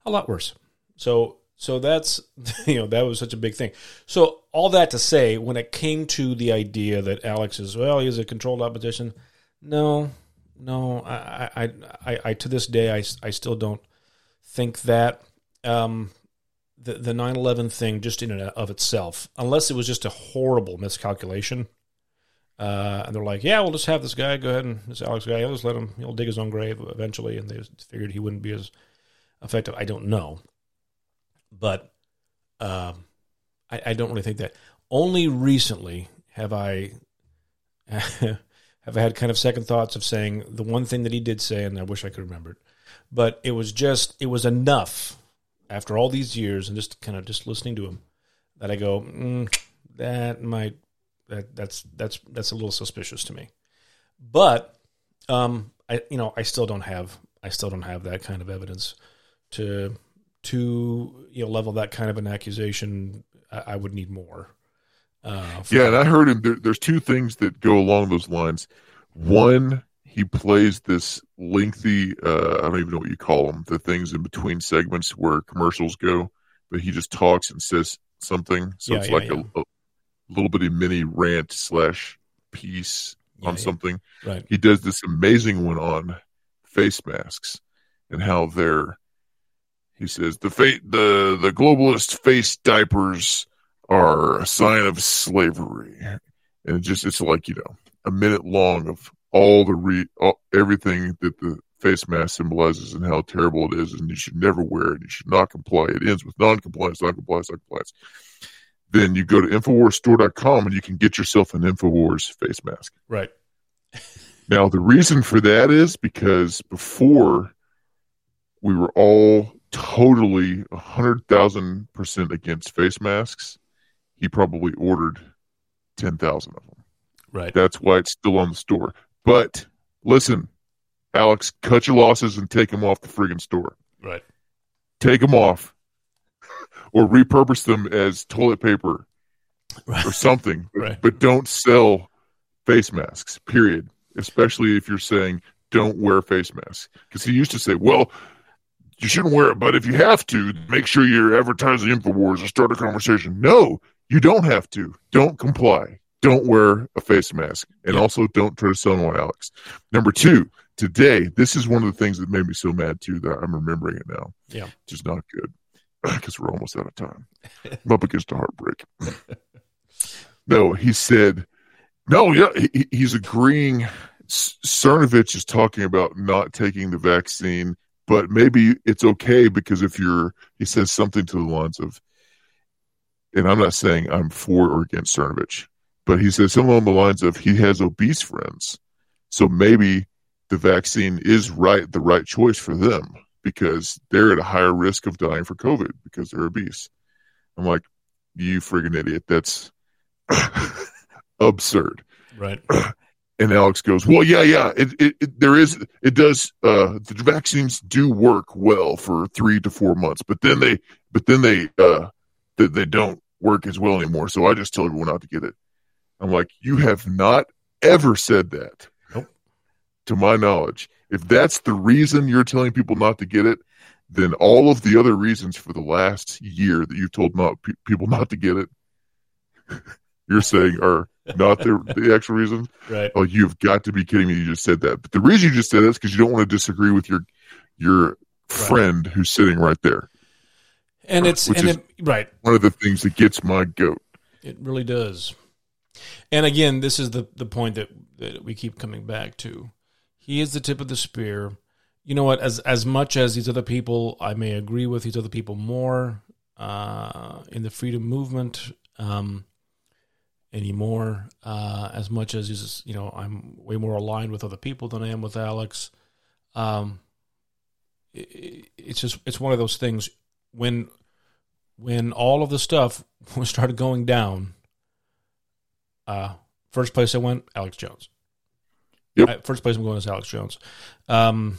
a lot worse. So, so that's you know that was such a big thing. So all that to say, when it came to the idea that Alex is well, he's a controlled opposition. No, no, I, I, I, I to this day, I, I still don't think that. Um, the the nine eleven thing, just in and of itself, unless it was just a horrible miscalculation, uh, and they're like, yeah, we'll just have this guy go ahead and this Alex guy, he'll just let him, he'll dig his own grave eventually, and they figured he wouldn't be as effective. I don't know, but um, I, I don't really think that. Only recently have I have had kind of second thoughts of saying the one thing that he did say, and I wish I could remember it, but it was just it was enough after all these years and just kind of just listening to him that I go mm, that might that that's that's that's a little suspicious to me, but um I you know I still don't have I still don't have that kind of evidence to to you know level that kind of an accusation. I, I would need more. Uh, for- Yeah, and I heard him. There, there's two things that go along those lines. One, he plays this lengthy, uh, I don't even know what you call them, the things in between segments where commercials go, but he just talks and says something. So Yeah, it's yeah, like yeah. A, a little bitty mini rant slash piece Yeah, on yeah. something. right. He does this amazing one on face masks and how they're. He says the fa- the the globalist face diapers are a sign of slavery, and it just it's like you know a minute long of all the re all, everything that the face mask symbolizes and how terrible it is, and you should never wear it. You should not comply. It ends with non-compliance, non-compliance, non-compliance. Then you go to InfoWarsStore.com and you can get yourself an InfoWars face mask. Right. Now, the reason for that is because before we were all totally 100,000% against face masks, he probably ordered 10,000 of them. Right. That's why it's still on the store. But listen, Alex, cut your losses and take them off the friggin' store. Right. Take them off or repurpose them as toilet paper Right. or something. Right. But don't sell face masks, period. Especially if you're saying don't wear face masks. Because he used to say, well, you shouldn't wear it, but if you have to, make sure you're advertising InfoWars and start a conversation. No, you don't have to. Don't comply. Don't wear a face mask. And also don't try to sell one, Alex. Number two, today, this is one of the things that made me so mad too that I'm remembering it now. Yeah. Which is not good because we're almost out of time. I'm against a heartbreak. no, he said, no, yeah, he, he's agreeing. Cernovich is talking about not taking the vaccine, but maybe it's okay because if you're, he says something to the lines of, and I'm not saying I'm for or against Cernovich, but he says something along the lines of he has obese friends. So maybe the vaccine is right, the right choice for them because they're at a higher risk of dying for COVID because they're obese. I'm like, you friggin' idiot. That's absurd. Right. And Alex goes, well, yeah, yeah, it, it, it there is, it does, uh, the vaccines do work well for three to four months, but then they, but then they, uh, they, they don't work as well anymore. So I just tell everyone not to get it. I'm like, you have not ever said that. To my knowledge, if that's the reason you're telling people not to get it, then all of the other reasons for the last year that you've told not pe- people not to get it, you're saying are not the, the actual reasons. Right. Oh, you've got to be kidding me! You just said that. But the reason you just said that is because you don't want to disagree with your your friend who's sitting right there. And it's and it, right. One of the things that gets my goat. It really does. And again, this is the the point that that we keep coming back to. He is the tip of the spear. You know what? As as much as these other people, I may agree with these other people more uh, in the freedom movement um, anymore. Uh, as much as he's, you know, I'm way more aligned with other people than I am with Alex. Um, it, it's just it's one of those things when when all of the stuff started going down. Uh, first place I went, Alex Jones. Yep. I- first place I'm going is Alex Jones. Um,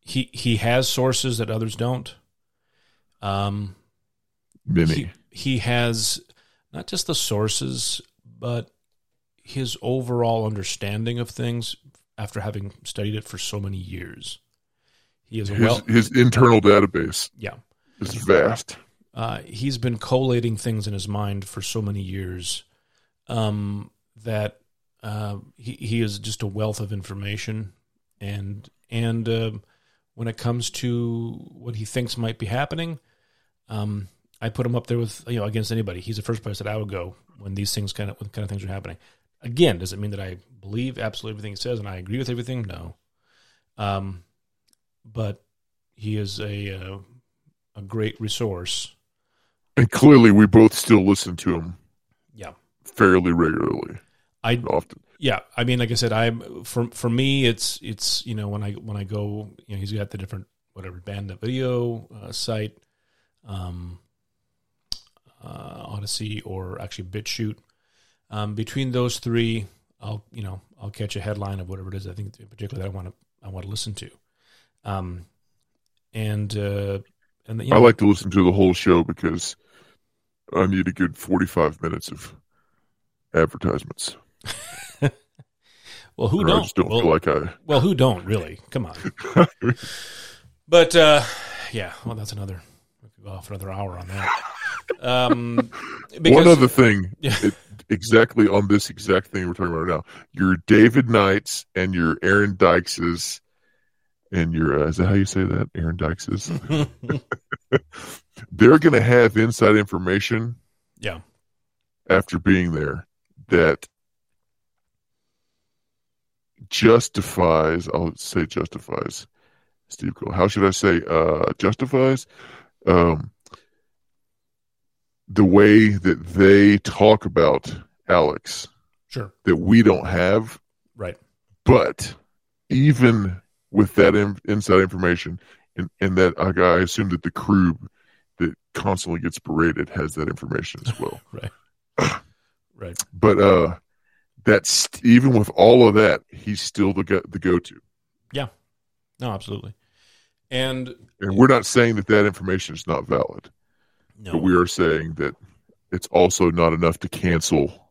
he he has sources that others don't. Um, Many. he, he has not just the sources, but his overall understanding of things after having studied it for so many years. He is his, well, his internal database yeah. is vast. Uh, he's been collating things in his mind for so many years um, that uh, he he is just a wealth of information, and and uh, when it comes to what he thinks might be happening, um, I put him up there with you know against anybody. He's the first place that I would go when these things kind of when kind of things are happening. Again, does it mean that I believe absolutely everything he says and I agree with everything? No. Um, but he is a uh, a great resource. And clearly, we both still listen to him Yeah. fairly regularly, I often. yeah, I mean, like I said, I'm for for me, it's it's you know when I when I go, you know, he's got the different whatever band the video uh, site, um, uh, Odysee or actually BitChute. Um, between those three, I'll you know I'll catch a headline of whatever it is I think in particular that I want to I want to listen to, um, and uh, and the, you know, I like to listen to the whole show because I need a good 45 minutes of advertisements. well who don't don't well, feel like I. well who don't really come on But uh, yeah, well, that's another. We could go off another hour on that. Um, because, One other thing, Yeah. it, exactly on this exact thing we're talking about right now, your David Knights and your Aaron Dykeses, and your uh, is that how you say that? Aaron Dykeses. They're going to have inside information yeah, after being there that justifies. I'll say justifies. Steve Cole. How should I say? Uh, justifies. Um, the way that they talk about Alex sure, that we don't have, right, but even with that in, inside information, and, and that I, I assume that the crew that constantly gets berated has that information as well. right. Right. But uh, that's even with all of that, he's still the go, the go to. Yeah, no, absolutely. And And we're not saying that that information is not valid, no, but we are saying that it's also not enough to cancel.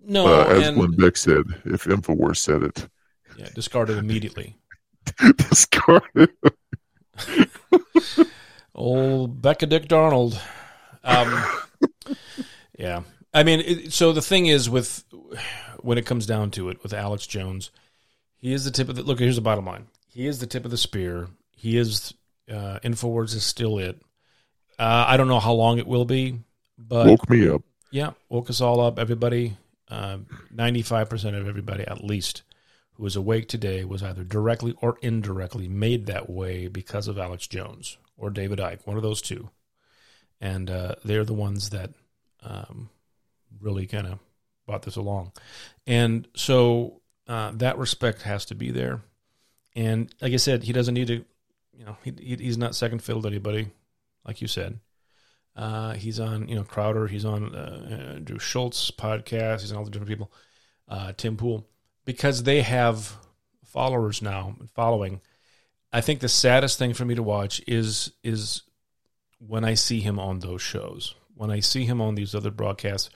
no, uh, as and Glenn Beck said, if Infowars said it, yeah, discarded immediately. discard it. Old Becca Dick Darnold. Um, yeah, I mean, it, so the thing is with when it comes down to it, with Alex Jones, he is the tip of the look. Here's the bottom line: he is the tip of the spear. He is uh, Infowars is still it. Uh, I don't know how long it will be, but Woke me up. yeah, woke us all up. Everybody, ninety-five percent of everybody, at least, who was awake today, was either directly or indirectly made that way because of Alex Jones or David Icke, one of those two, and uh, they're the ones that um, really kind of brought this along, and so uh, that respect has to be there. And like I said, he doesn't need to, you know, he, he he's not second fiddle to anybody, like you said. Uh, he's on, you know, Crowder. He's on uh, Drew Schultz podcast. He's on all the different people. Uh, Tim Pool, because they have followers now and following. I think the saddest thing for me to watch is is when I see him on those shows. When I see him on these other broadcasts,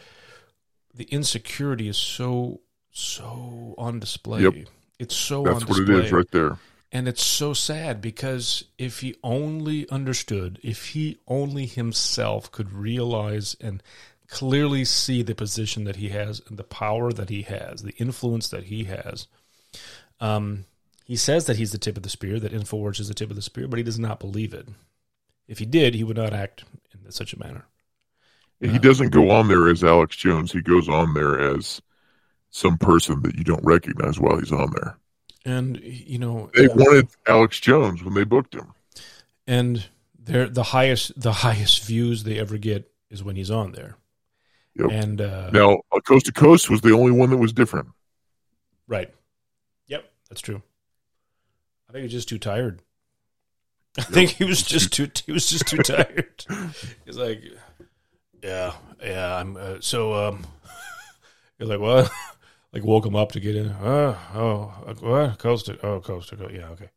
the insecurity is so so on display. Yep. It's so That's on what display. it is right there. And it's so sad because if he only understood, if he only himself could realize and clearly see the position that he has and the power that he has, the influence that he has. Um, he says that he's the tip of the spear, that Infowars is the tip of the spear, but he does not believe it. If he did, he would not act in such a manner. He doesn't go on there as Alex Jones. He goes on there as some person that you don't recognize while he's on there. And you know They wanted Alex Jones when they booked him. and they're the highest the highest views they ever get is when he's on there. Yep. And uh, Now, uh, Coast to Coast was the only one that was different. right, yep, that's true. I think he's just too tired. I think he was just too he was just too tired. He's like, yeah, yeah. I'm uh, so um. He's like, what? like woke him up to get in. Oh, oh, uh, what? Coast oh, coast to go. Yeah, okay.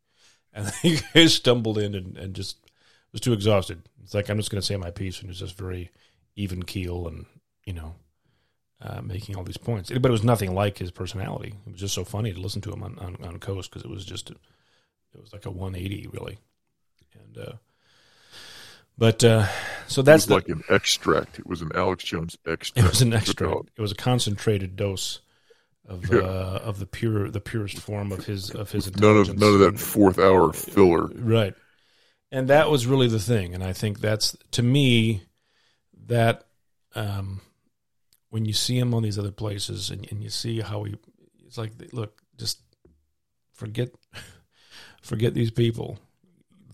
And he stumbled in and, and just was too exhausted. It's like I'm just going to say my piece, and it's just very even keel and you know uh, making all these points. But it was nothing like his personality. It was just so funny to listen to him on on, on Coast because it was just it was like a 180 really. And uh, but uh, so that's the, like an extract. It was an Alex Jones extract. it was an Took extra. out. It was a concentrated dose of Yeah. uh, of the pure the purest form of his of his None of none of that fourth hour filler. Right. And that was really the thing. And I think that's, to me, that um, when you see him on these other places and, and you see how he, it's like, look, just forget, forget these people.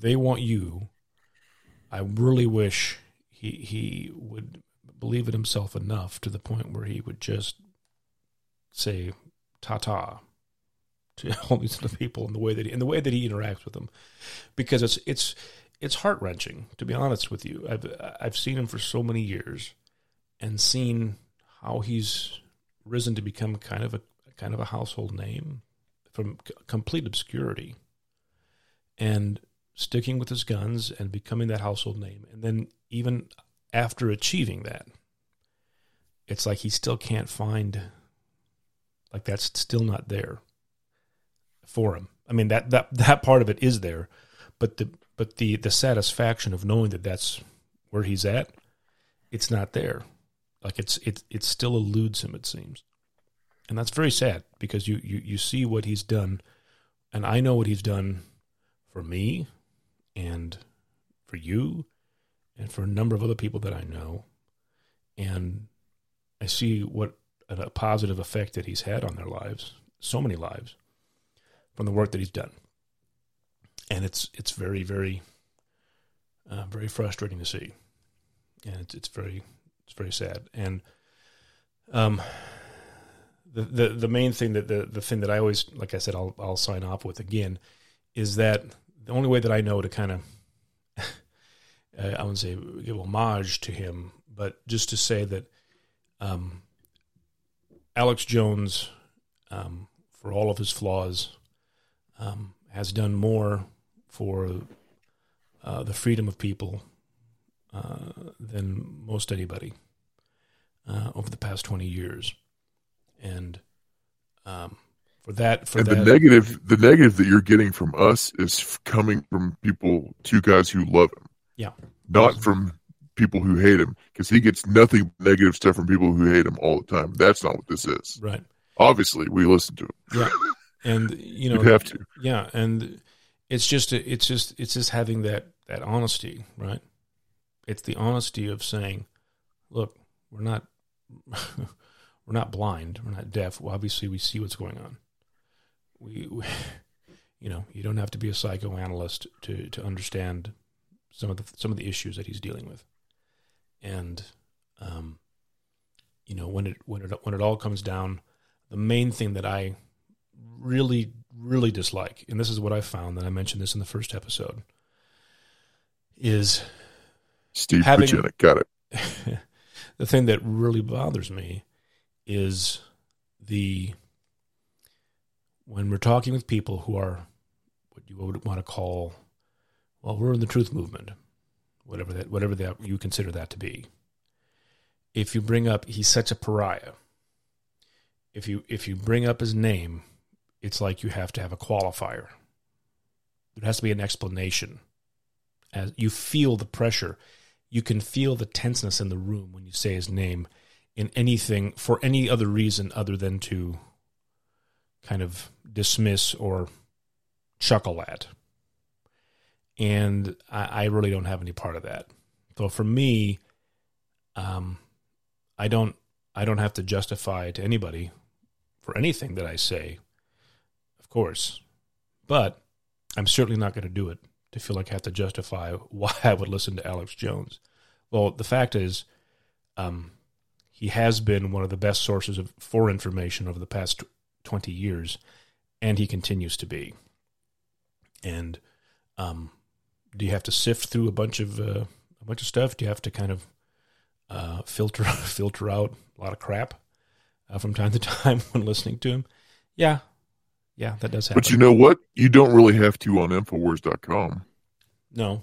They want you. I really wish he, he would believe in himself enough to the point where he would just say, ta ta to all these other people in the way that he, in the way that he interacts with them, because it's it's it's heart wrenching to be honest with you. I've I've seen him for so many years, and seen how he's risen to become kind of a kind of a household name from c- complete obscurity, and sticking with his guns and becoming that household name, and then even after achieving that, it's like he still can't find like that's still not there for him. I mean that that that part of it is there, but the but the the satisfaction of knowing that that's where he's at, it's not there. Like it's it it still eludes him. It seems, and that's very sad because you you you see what he's done, and I know what he's done for me, and for you, and for a number of other people that I know, and I see what a positive effect that he's had on their lives, so many lives from the work that he's done. And it's it's very very uh, very frustrating to see, and it's it's very it's very sad. And um, the the the main thing that the the thing that I always like I said I'll I'll sign off with again is that the only way that I know to kind of uh, I wouldn't say give homage to him, but just to say that um, Alex Jones, um, for all of his flaws, um, has done more for uh, the freedom of people uh, than most anybody uh, over the past twenty years, and um, for that, for And that, the negative, the negative that you're getting from us is coming from people, two guys who love him, yeah, not from people who hate him, because he gets nothing negative stuff from people who hate him all the time. That's not what this is. right, Obviously, we listen to him. yeah, and you know, You'd have to. yeah and it's just it's just it's just having that that honesty right it's the honesty of saying look we're not we're not blind we're not deaf well, obviously we see what's going on we, we you know you don't have to be a psychoanalyst to to understand some of the some of the issues that he's dealing with and um you know when it when it when it all comes down the main thing that i really, really dislike, and this is what I found that I mentioned this in the first episode, is Steve Having- got it. the thing that really bothers me is the when we're talking with people who are what you would want to call well we're in the truth movement whatever that whatever that you consider that to be. If you bring up he's such a pariah. If you if you bring up his name it's like you have to have a qualifier. There has to be an explanation. As you feel the pressure. You can feel the tenseness in the room when you say his name in anything for any other reason other than to kind of dismiss or chuckle at. And I, I really don't have any part of that. So for me, um, I don't I don't have to justify to anybody for anything that I say, of course, but I'm certainly not going to do it to feel like I have to justify why I would listen to Alex Jones. Well, the fact is, um, he has been one of the best sources of for information over the past 20 years, and he continues to be. And um, do you have to sift through a bunch of uh, a bunch of stuff? Do you have to kind of uh, filter filter out a lot of crap uh, from time to time when listening to him? Yeah, yeah, that does happen. But you know what? You don't really have to on Infowars.com. no,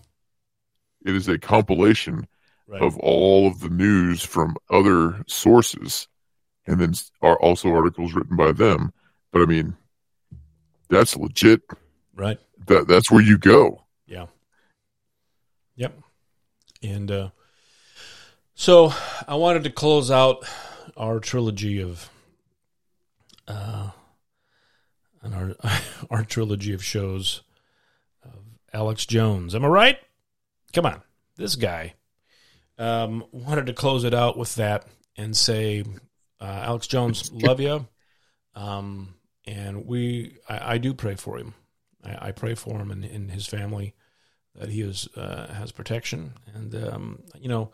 It is a compilation right? of all of the news from other sources, and then are also articles written by them. But I mean, that's legit. right. That that's where you go. Yeah. And uh, so I wanted to close out our trilogy of uh, and our our trilogy of shows of Alex Jones. Am I right? Come on, this guy. Um, wanted to close it out with that and say, uh, Alex Jones, love you. Um, and we, I, I do pray for him. I, I pray for him and, and his family that he is uh, has protection, and um, you know,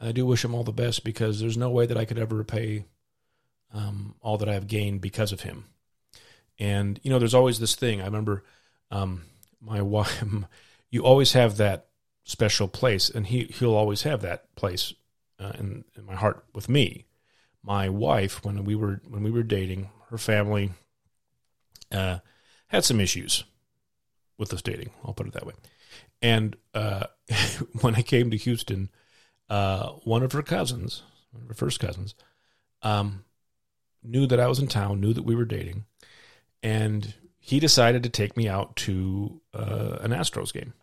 I do wish him all the best because there's no way that I could ever repay um, all that I have gained because of him. And you know, there's always this thing. I remember um, my wife. You always have that special place, and he he'll always have that place uh, in in my heart with me. My wife, when we were when we were dating, her family uh, had some issues with us dating. I'll put it that way. And uh, when I came to Houston, uh, one of her cousins, one of her first cousins, um, knew that I was in town, knew that we were dating, and he decided to take me out to uh, an Astros game.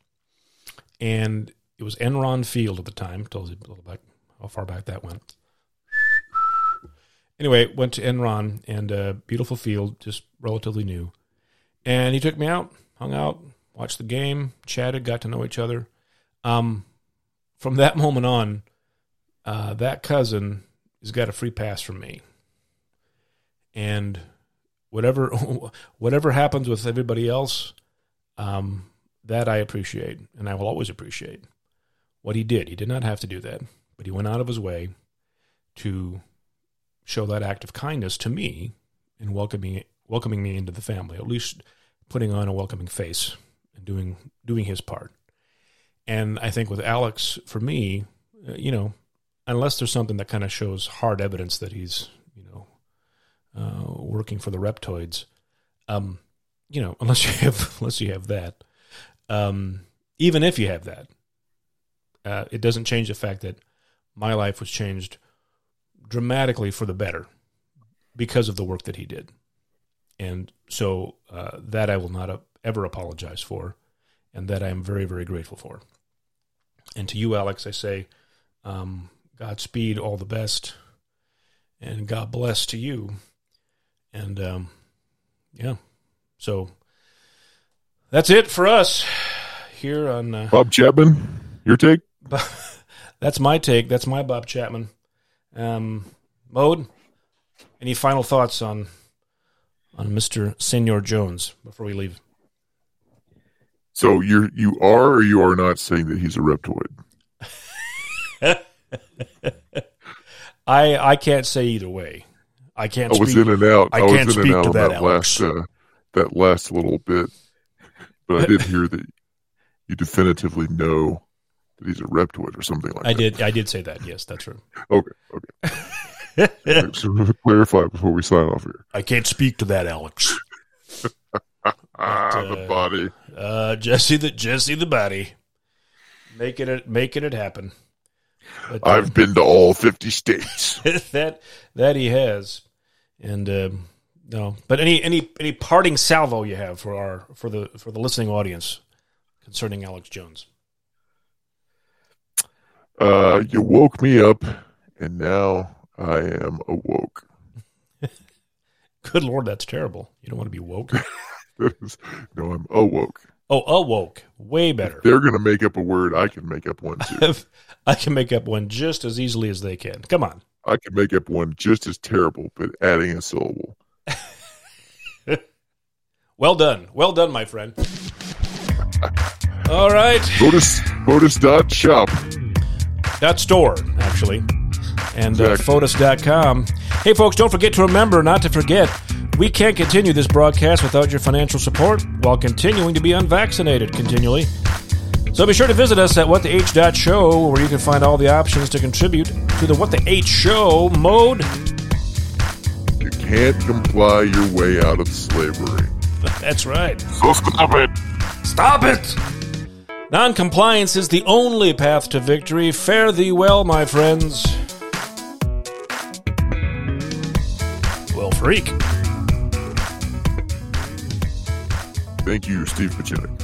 And it was Enron Field at the time. Tells you a little back how far back that went. Anyway, went to Enron and uh, beautiful field, just relatively new. And he took me out, hung out, watched the game, chatted, got to know each other. Um, from that moment on, uh, that cousin has got a free pass from me. And whatever whatever happens with everybody else, um, that I appreciate, and I will always appreciate what he did. He did not have to do that, but he went out of his way to show that act of kindness to me in welcoming welcoming me into the family, at least putting on a welcoming face and doing doing his part. And I think with Alex, for me, uh, you know, unless there's something that kind of shows hard evidence that he's, you know, uh, working for the reptoids, um, you know, unless you have unless you have that, um, even if you have that, uh, it doesn't change the fact that my life was changed dramatically for the better because of the work that he did. And so uh, that I will not uh, ever apologize for, and that I am very, very grateful for. And to you, Alex, I say, um, Godspeed, all the best, and God bless to you. And um, yeah, so that's it for us here on. Uh, Bob Chapman, your take? that's my take. That's my Bob Chapman. Um, Mode, any final thoughts on on Mister Senor Jones before we leave? So you're you are or you are not saying that he's a reptoid? I I can't say either way. I can't. I was speak. in and out. I I, was in and out on that, that, last uh, that last little bit, but I did hear that you definitively know that he's a reptoid or something like I that. did. I did say that. Yes, that's true. Okay, okay. so clarify before we sign off here. I can't speak to that, Alex. Ah, uh, the body. Uh, Jesse the Jesse the body, making it making it happen. But, uh, I've been to all fifty states. that that he has, and um, no. But any any any parting salvo you have for our for the for the listening audience concerning Alex Jones? Uh, you woke me up, and now I am awoke. Good lord, that's terrible. You don't want to be woke. no, I'm awoke. Oh, awoke. Way better. They're going to make up a word. I can make up one too. I can make up one just as easily as they can. Come on. I can make up one just as terrible, but adding a syllable. well done. Well done, my friend. All right. Fotis, Fotis dot shop. Dot store, actually. And uh. Fotis.com. Hey, folks, don't forget to remember not to forget we can't continue this broadcast without your financial support while continuing to be unvaccinated continually. So be sure to visit us at whattheH.show where you can find all the options to contribute to the What the H Show mode. You can't comply your way out of slavery. That's right. So stop it. Stop it! Noncompliance is the only path to victory. Fare thee well, my friends. Freak. Thank you, Steve Pachinik.